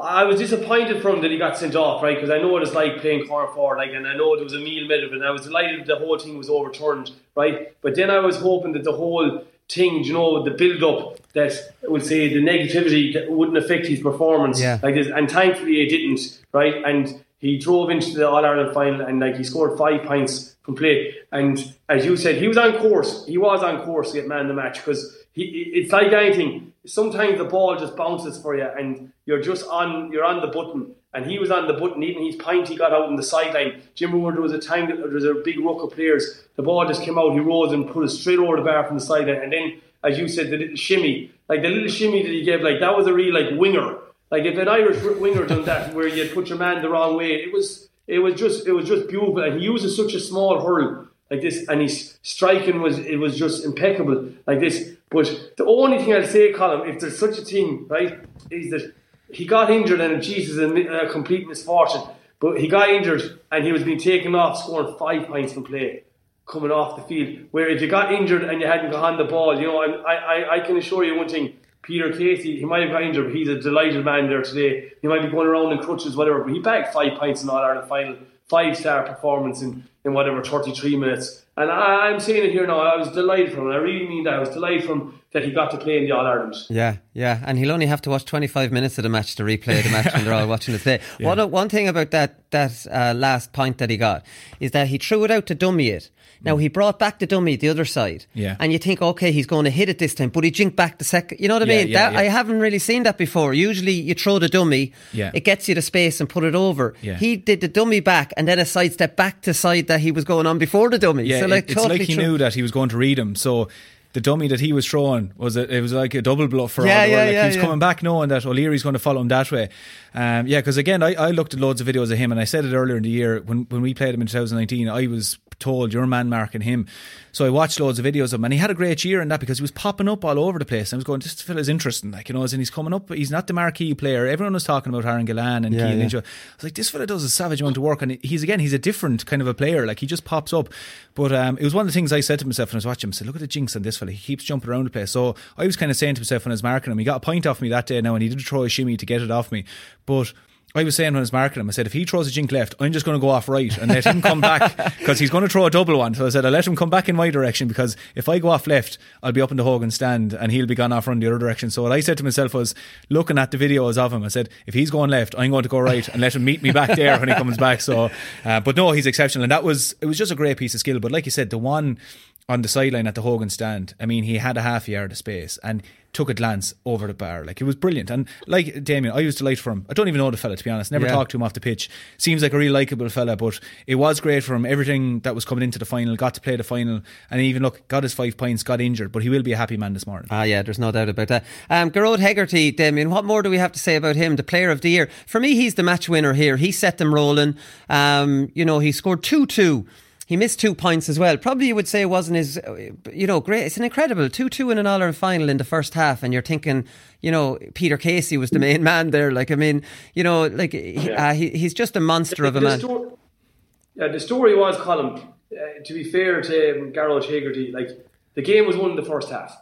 I was disappointed for him that he got sent off, right? Because I know what it's like playing corner forward, like, and I know there was a meal made of it. And I was delighted that the whole thing was overturned, right? But then I was hoping that the whole thing, you know, the build up that I would say the negativity wouldn't affect his performance, Yeah. like this, and thankfully it didn't, right? And he drove into the All Ireland final and like he scored five points from play. And as you said, he was on course. He was on course to get man of the match because. It's like anything. Sometimes the ball just bounces for you, and you're just on. You're on the button. And he was on the button. Even his pint he got out on the sideline. Jim remember there was a time that there was a big ruck of players. The ball just came out. He rose and put it straight over the bar from the sideline. And then, as you said, the little shimmy, like the little shimmy that he gave, like that was a real like winger. Like if an Irish winger done that, where you put your man the wrong way, it was it was just it was just beautiful. And he uses such a small hurl like this, and his striking was it was just impeccable like this. But the only thing I'll say, Colin, if there's such a thing, right, is that he got injured and Jesus is a, a uh, complete misfortune. But he got injured and he was being taken off, scoring five points from play coming off the field. Where if you got injured and you hadn't got on the ball, you know, I, I, I can assure you one thing. Peter Casey, he might have got injured, but he's a delighted man there today. He might be going around in crutches, whatever, but he bagged five points in All Ireland final, five star performance in, in whatever, 33 minutes. And I, I'm saying it here now, I was delighted for him. I really mean that. I was delighted for him that he got to play in the All Ireland. Yeah, yeah, and he'll only have to watch 25 minutes of the match to replay the match when they're all <laughs> watching it today. One, one thing about that that uh, last point that he got is that he threw it out to dummy it. Now he brought back the dummy the other side, Yeah. and you think, okay, he's going to hit it this time, but he jinked back the second. You know what I Yeah, mean? yeah, that, yeah. I haven't really seen that before. Usually, you throw the dummy, Yeah. it gets you the space and put it over. Yeah. He did the dummy back and then a sidestep back to side that he was going on before the dummy. Yeah, so it- like it's like he threw- knew that he was going to read him. So the dummy that he was throwing was a, it was like a double bluff for Yeah, all the yeah. Like yeah, he was coming back knowing that O'Leary's going to follow him that way. Um, yeah, because again, I, I looked at loads of videos of him, and I said it earlier in the year when when we played him in 2019. I was told your man marking him, so I watched loads of videos of him, and he had a great year in that because he was popping up all over the place. And I was going, just this fella's interesting, like you know, as in he's coming up, but he's not the marquee player. Everyone was talking about Aaron Gillane and Yeah, Cian yeah. I was like, this fella does a savage amount of work, and he's again, he's a different kind of a player. Like he just pops up. But um, it was one of the things I said to myself when I was watching him. I said, look at the jinx on this fella. He keeps jumping around the place. So I was kind of saying to myself when I was marking him, he got a point off me that day now, and he did throw a shimmy to get it off me, but. I was saying when I was marking him, I said, if he throws a jink left, I'm just going to go off right and let him come back <laughs> because he's going to throw a double one. So I said, I'll let him come back in my direction because if I go off left, I'll be up in the Hogan stand and he'll be gone off run the other direction. So what I said to myself was, looking at the videos of him, I said, if he's going left, I'm going to go right and let him meet me back there when he comes back. So, uh, but no, he's exceptional. And that was, it was just a great piece of skill. But like you said, the one on the sideline at the Hogan stand, I mean, he had a half yard of space and took a glance over the bar. Like, it was brilliant. And like Damien, I was delighted for him. I don't even know the fella, to be honest. Never Yeah. talked to him off the pitch. Seems like a real likeable fella, but it was great for him. Everything that was coming into the final, got to play the final, and even look, got his five points, got injured, but he will be a happy man this morning. Ah, yeah, there's no doubt about that. Um, Gearóid Hegarty, Damien, what more do we have to say about him? The player of the year. For me, he's the match winner here. He set them rolling. Um, you know, he scored 2 2. He missed two points as well. Probably you would say it wasn't his, you know, great. It's an incredible 2 2 in an All Ireland final in the first half. And you're thinking, you know, Peter Casey was the main man there. Like, I mean, you know, like, he, uh, he, he's just a monster of a The man. sto- yeah, the story was, Colin, uh, to be fair to um, Gearóid Hegarty, like, the game was won in the first half.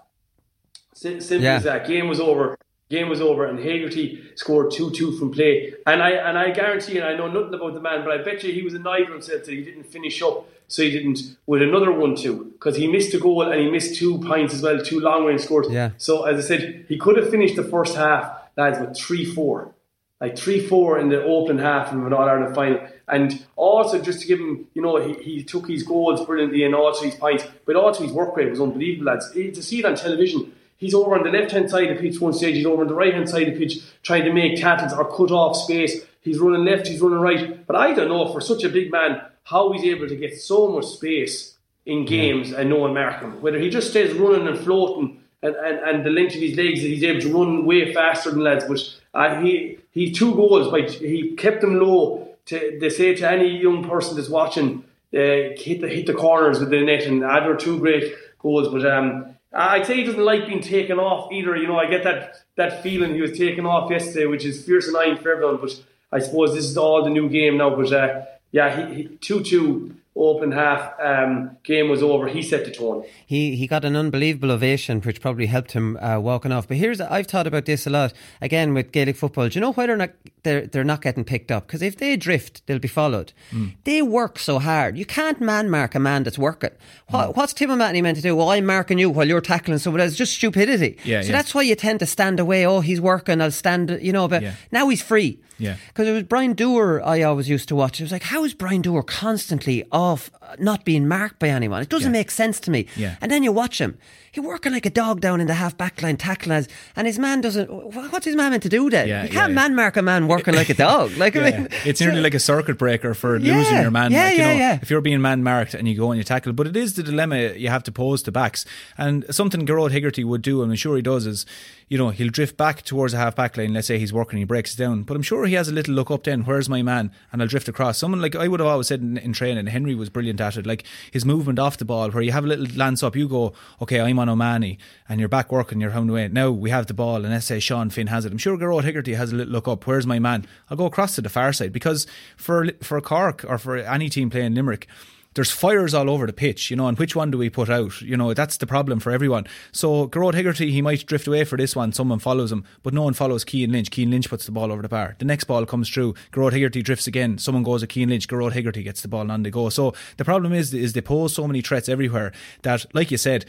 Sim- simple Yeah. as that. Game was over. Game was over, and Hegarty scored two two from play. And I and I guarantee, and I know nothing about the man, but I bet you he was annoyed with himself that he didn't finish up, so he didn't with another one two because he missed a goal and he missed two points as well, two long range scores. Yeah. So as I said, he could have finished the first half, lads, with three four like three four in the opening half of an All Ireland final. And also just to give him, you know, he, he took his goals brilliantly and also his points, but also his work rate was unbelievable, lads. To see it on television, he's over on the left hand side of the pitch one stage, he's over on the right hand side of the pitch trying to make tackles or cut off space. He's running left, he's running right. But I don't know for such a big man how he's able to get so much space in games and no one mark him. Whether he just stays running and floating and, and, and the length of his legs that he's able to run way faster than lads. But uh, he he two goals, but he kept them low. To they say to any young person that's watching, uh, hit the hit the corners with the net, and they were two great goals. But um, I'd say he doesn't like being taken off either. You know, I get that that feeling he was taken off yesterday, which is fierce and annoying for everyone. But I suppose this is all the new game now. But uh, yeah, he, he two two open half um, game was over. He set the tone. He he got an unbelievable ovation, which probably helped him uh, walking off. But here's I've thought about this a lot again with Gaelic football. Do you know why they're not they're they're not getting picked up? Because if they drift, they'll be followed. Mm. They work so hard. You can't man mark a man that's working. What, Mm. What's Tim O'Mahony meant to do? Well, I'm marking you while you're tackling someone else. Just stupidity. Yeah, so yeah. that's why you tend to stand away. Oh, he's working. I'll stand. You know, but Yeah. now he's free. Yeah. Because it was Brian Dooher I always used to watch. It was like, how is Brian Dooher constantly off, uh, not being marked by anyone? It doesn't Yeah. make sense to me. Yeah. And then you watch him. He's working like a dog down in the half back line, tackling us, and his man doesn't. What's his man meant to do then? Yeah, you can't yeah. man mark a man working like a dog. <laughs> Like, I mean, it's nearly like a circuit breaker for losing your man. Yeah, like, you yeah, know, yeah. If you're being man marked and you go and you tackle, but it is the dilemma you have to pose to backs. And something Gearóid Hegarty would do, and I'm sure he does, is you know he'll drift back towards a half back line. Let's say he's working, he breaks down, but I'm sure he has a little look up. Then where's my man? And I'll drift across. Someone like I would have always said in, in training, Henry was brilliant at it. Like his movement off the ball, where you have a little lance up, you go, okay, I'm on O'Mahony, and you're back working, you're hound away. Now we have the ball, and let's say Sean Finn has it. I'm sure Gearóid Hegarty has a little look up. Where's my man? I'll go across to the far side because for for Cork or for any team playing Limerick there's fires all over the pitch, you know, and which one do we put out? You know, that's the problem for everyone. So Gearóid Hegarty, he might drift away for this one, someone follows him, but no one follows Cian Lynch. Cian Lynch puts the ball over the bar. The next ball comes through, Gearóid Hegarty drifts again, someone goes at Cian Lynch, Gearóid Hegarty gets the ball and on they go. So the problem is is they pose so many threats everywhere that, like you said,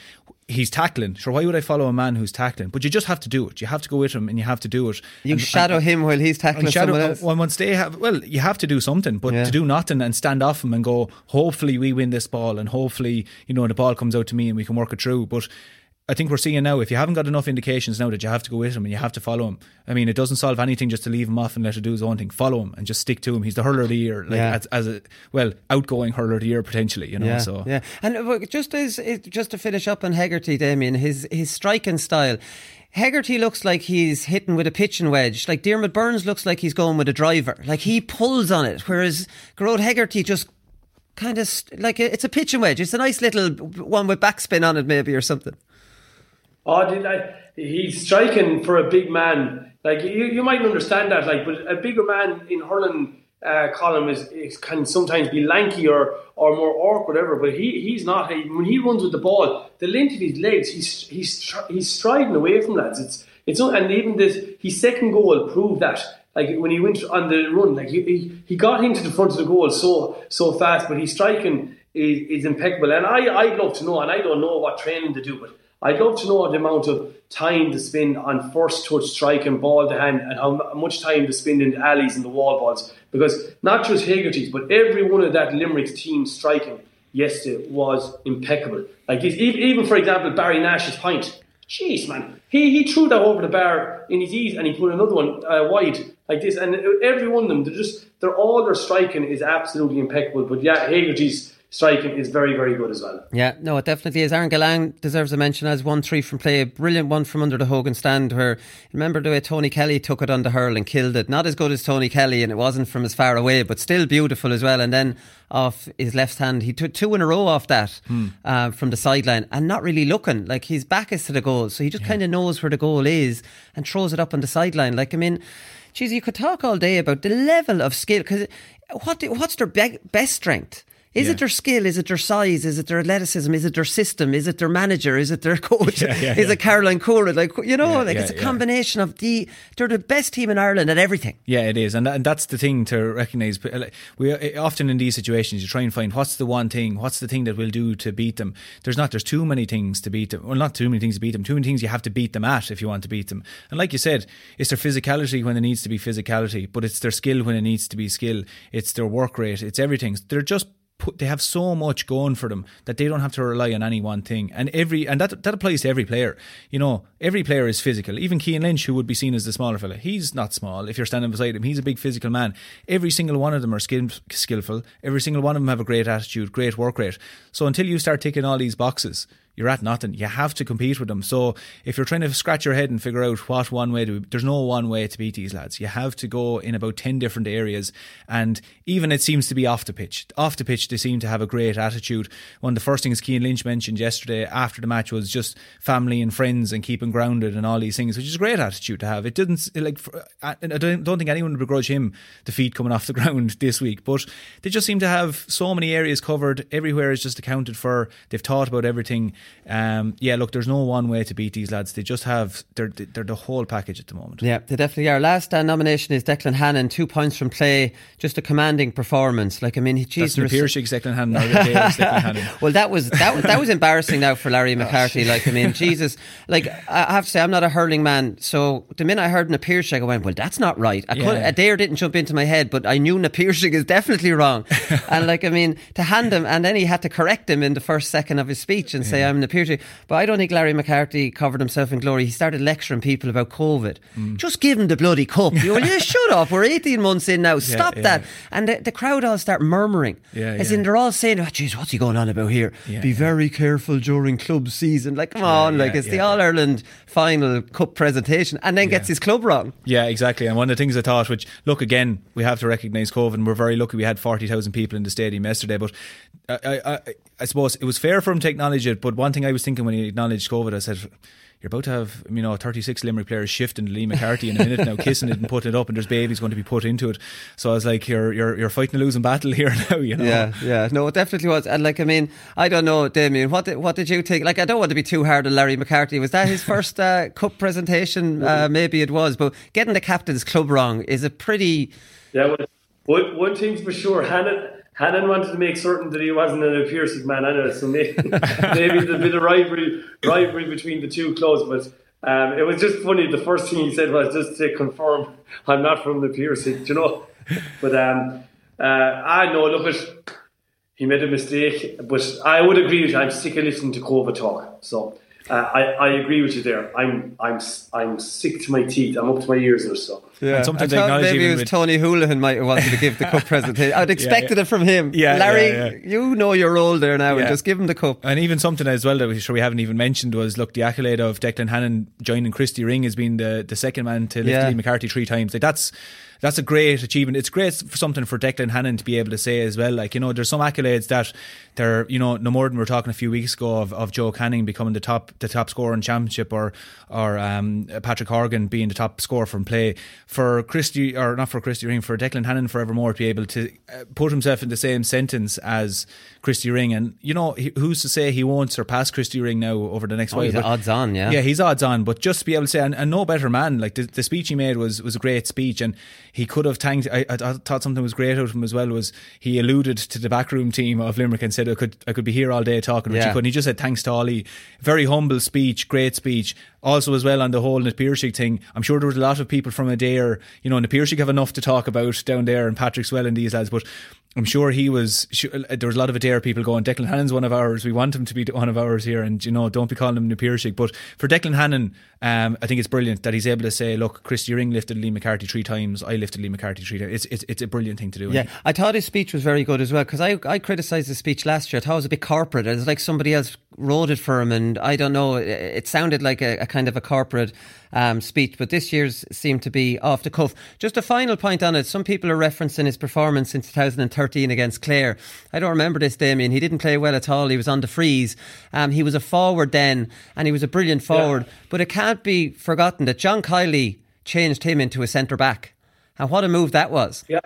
he's tackling. Sure, why would I follow a man who's tackling? But you just have to do it. You have to go with him and you have to do it. you And- shadow and- him while he's tackling shadow, someone else. well, once they have, well, you have to do something, but Yeah. to do nothing and stand off him and go, hopefully we win this ball and hopefully, you know, the ball comes out to me and we can work it through. But I think we're seeing now, if you haven't got enough indications now that you have to go with him and you have to follow him, I mean, it doesn't solve anything just to leave him off and let him do his own thing. Follow him and just stick to him. He's the hurler of the year, like Yeah. as, as a, well, outgoing hurler of the year potentially, you know, yeah, so. yeah, and uh, just as just to finish up on Hegarty, Damien, his his striking style. Hegarty looks like he's hitting with a pitching wedge. Like Diarmaid Byrnes looks like he's going with a driver. Like he pulls on it, whereas Gearóid Hegarty just kind of like a, it's a pitching wedge. It's a nice little one with backspin on it, maybe or something. Oh, did I, he's striking for a big man. Like you, you might understand that. Like, but a bigger man in hurling uh, Colin is, is can sometimes be lanky or or more awkward, whatever. But he he's not. He, when he runs with the ball, the length of his legs, he's he's he's striding away from lads. It's it's and even this his second goal proved that. Like when he went on the run, like he, he, he got into the front of the goal so so fast, but his striking is, is impeccable. And I I'd love to know, and I don't know what training to do, but I'd love to know the amount of time to spend on first touch striking ball to hand and how much time to spend in the alleys and the wall balls. Because not just Hegarty's, but every one of that Limerick's team striking yesterday was impeccable. Like even, even for example, Barry Nash's point. Jeez, man, he he threw that over the bar in his ease and he put another one uh, wide like this. And every one of them, they're just they're all their striking is absolutely impeccable. But yeah, Hegarty's striking is very very good as well. Yeah, no, it definitely is. Aaron Gillane deserves a mention as one three from play. A brilliant one from under the Hogan stand where remember the way Tony Kelly took it on the hurl and killed it. Not as good as Tony Kelly and it wasn't from as far away, but still beautiful as well. And then off his left hand, he took two in a row off that uh, from the sideline and not really looking. Like his back is to the goal, so he just kind of knows where the goal is and throws it up on the sideline. Like I mean, geez, you could talk all day about the level of skill because what what's their be- best strength? Is Yeah. it their skill? Is it their size? Is it their athleticism? Is it their system? Is it their manager? Is it their <laughs> coach? Yeah, yeah, is it Caroline Currid? Like you know, like it's a combination of the. They're the best team in Ireland at everything. Yeah, it is, and and that's the thing to recognise. We uh, often in these situations you try and find what's the one thing, what's the thing that will do to beat them. There's not. There's too many things to beat them. Well, not too many things to beat them. Too many things you have to beat them at if you want to beat them. And like you said, it's their physicality when it needs to be physicality, but it's their skill when it needs to be skill. It's their work rate. It's everything. They're just put, they have so much going for them that they don't have to rely on any one thing. And every and that that applies to every player. You know, every player is physical. Even Cian Lynch, who would be seen as the smaller fella, he's not small. If you're standing beside him, he's a big physical man. Every single one of them are skill, skillful. Every single one of them have a great attitude, great work rate. So until you start ticking all these boxes. You're at nothing. You have to compete with them. So if you're trying to scratch your head and figure out what one way to, there's no one way to beat these lads. You have to go in about ten different areas, and even it seems to be off the pitch. Off the pitch, they seem to have a great attitude. One of the first things Cian Lynch mentioned yesterday after the match was just family and friends and keeping grounded and all these things, which is a great attitude to have. It didn't like I don't think anyone would begrudge him the feet coming off the <laughs> ground this week, but they just seem to have so many areas covered. Everywhere is just accounted for. They've thought about everything. Um, yeah, look, there's no one way to beat these lads. They just have they're they're the whole package at the moment. Yeah, they definitely are. Last uh, nomination is Declan Hannon, two points from play, just a commanding performance. Like I mean, geez, That's Na Piarsaigh, Declan Hannon, Declan Hannon. <laughs> well, that was that was that was embarrassing now for Larry <laughs> McCarthy. Like I mean, Jesus, like I have to say, I'm not a hurling man, so the minute I heard Na Piarsaigh, I went, well, that's not right. I Yeah. Adare didn't jump into my head, but I knew Na Piarsaigh is definitely wrong. <laughs> and like I mean, to hand him, and then he had to correct him in the first second of his speech and say, I'm Na Piarsaigh. But I don't think Larry McCarthy covered himself in glory. He started lecturing people about COVID. Mm. Just give him the bloody cup. <laughs> You will you shut up. We're 18 months in now. Stop yeah. that. And the, the crowd all start murmuring. Yeah, as yeah. in they're all saying, oh, geez, what's he going on about here? Yeah, Be yeah. very careful during club season. Like, come on, yeah, like it's the. All Ireland final cup presentation and then gets his club wrong. Yeah, exactly. And one of the things I thought, which look again, we have to recognise COVID. And we're very lucky we had forty thousand people in the stadium yesterday. But I, I, I, I suppose it was fair for him to acknowledge it. But one thing I was thinking when he acknowledged COVID, I said. You're about to have, you know, 36 Limerick players shifting to Liam MacCarthy in a minute now, kissing it and putting it up, and there's babies going to be put into it. So I was like, you're you're you're fighting a losing battle <laughs> here now, you know. Yeah, yeah, no, it definitely was. And like, I mean, I don't know, Damien, what did, what did you think? Like, I don't want to be too hard on Larry McCarthy. Was that his <laughs> first uh, cup presentation? Uh, maybe it was, but getting the captain's club wrong is a pretty. Yeah, well, one, one thing's for sure, Hannon, Hannon wanted to make certain that he wasn't an Piercing man anyway, so <laughs> maybe, maybe there's a bit of rivalry, rivalry between the two clubs, but um, it was just funny. The first thing he said was just to confirm I'm not from the Piercing, you know. But um, uh, I know, look at he made a mistake, but I would agree with you. I'm sick of listening to COVID talk, so. Uh, I, I agree with you there. I'm I'm I'm sick to my teeth. I'm up to my ears now. So Yeah, And sometimes I I thought maybe it was with- Tony Houlihan might have wanted to give the cup <laughs> presentation. I'd expected yeah. it from him. Yeah, Larry, yeah, yeah. you know your role there now, and just give him the cup. And even something as well that we sure we haven't even mentioned was look the accolade of Declan Hannon joining Christy Ring as being the, the second man to lift Yeah. Liam MacCarthy three times. Like that's that's a great achievement. It's great for something for Declan Hannon to be able to say as well. Like you know, there's some accolades that they're you know no more than we were talking a few weeks ago of, of Joe Canning becoming the top the top scorer in championship or or um, Patrick Horgan being the top scorer from play for Christy or not for Christy Ring for Declan Hannon forevermore to be able to uh, put himself in the same sentence as Christy Ring and you know who's to say he won't surpass Christy Ring now over the next Oh, while he's but- odds on, yeah. yeah he's odds on but just to be able to say and, and no better man like the, the speech he made was was a great speech and he could have thanked I, I, thought something was great out of him as well was he alluded to the backroom team of Limerick and said I could I could be here all day talking but Yeah. you couldn't. He just said thanks to Ollie. Very humble speech great speech. Also as well on the whole Na Piarsaigh thing I'm sure there was a lot of people from Adare you know Na Piarsaigh have enough to talk about down there and Patrickswell and these lads but I'm sure he was. Sure, there was a lot of Adare people going. Declan Hannon's one of ours. We want him to be one of ours here, and you know, don't be calling him Na Piarsaigh. But for Declan Hannon, um, I think it's brilliant that he's able to say, "Look, Christy Ring lifted Liam MacCarthy three times. I lifted Liam MacCarthy three times." It's it's, it's a brilliant thing to do. Yeah, I thought his speech was very good as well because I, I criticised his speech last year. I thought it was a bit corporate. It was like somebody else wrote it for him, and I don't know. It, it sounded like a, a kind of a corporate um, speech, but this year's seemed to be off the cuff. Just a final point on it. Some people are referencing his performance in 2013 against Clare. I don't remember this, Damien. He didn't play well at all. He was on the freeze. Um, he was a forward then, and he was a brilliant forward. But it can't be forgotten that John Kiely changed him into a centre back. And what a move that was. Yeah.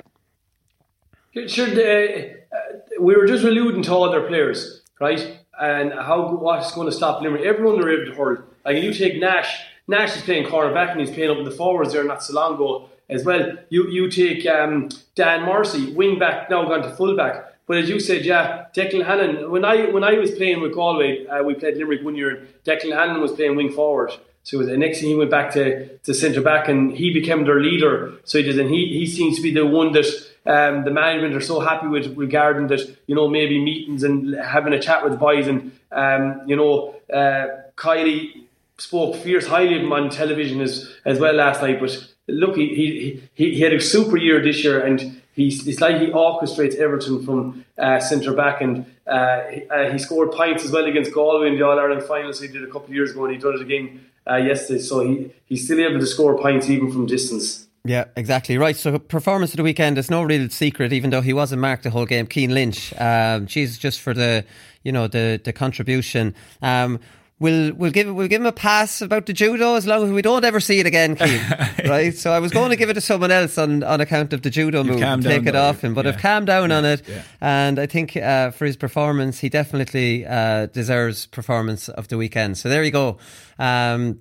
Should uh, uh, we were just alluding to other players, right? And how what's going to stop Limerick? Everyone they're able to hurl. Like you take Nash. Nash is playing cornerback and he's playing up in the forwards there not so long ago as well. You you take um, Dan Morrissey, wing back now gone to full back. But as you said, yeah, Declan Hannon. When I when I was playing with Galway, uh, we played Limerick one year. And Declan Hannon was playing wing forward. So the next thing he went back to, to centre back and he became their leader. So he did, and he, he seems to be the one that um, the management are so happy with regarding that, you know, maybe meetings and having a chat with the boys. And, um, you know, uh, Kiely spoke fierce highly of him on television as, as well last night. But look, he, he, he, had a super year this year and he's, it's like he orchestrates Everton from uh, centre back and uh, he, uh, he, scored points as well against Galway in the All Ireland final. So he did a couple of years ago and he done it again uh, yesterday. So he, he's still able to score points even from distance. Yeah, exactly right. So performance of the weekend is no real secret, even though he wasn't marked the whole game. Cian Lynch, um, geez, just for the you know the the contribution. Um, we'll we'll give we'll give him a pass about the judo as long as we don't ever see it again, Cian. <laughs> right? So I was going to give it to someone else on, on account of the judo You move, take it off him, but yeah. I've calmed down yeah. on it, yeah. and I think uh, for his performance, he definitely uh, deserves performance of the weekend. So there you go. Um,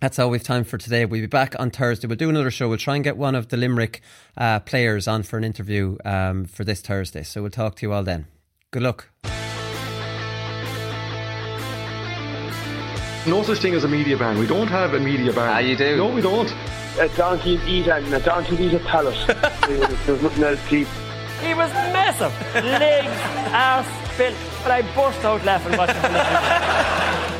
that's all we've time for today. We'll be back on Thursday. We'll do another show. We'll try and get one of the Limerick uh, players on for an interview um, for this Thursday. So we'll talk to you all then. Good luck. No such thing as a media ban. We don't have a media ban. Ah, you do? No, we don't. A donkey eat and a donkey eat a pallet. There's <laughs> nothing else to eat. He was massive. Legs, ass, built. But I burst out laughing watching <laughs>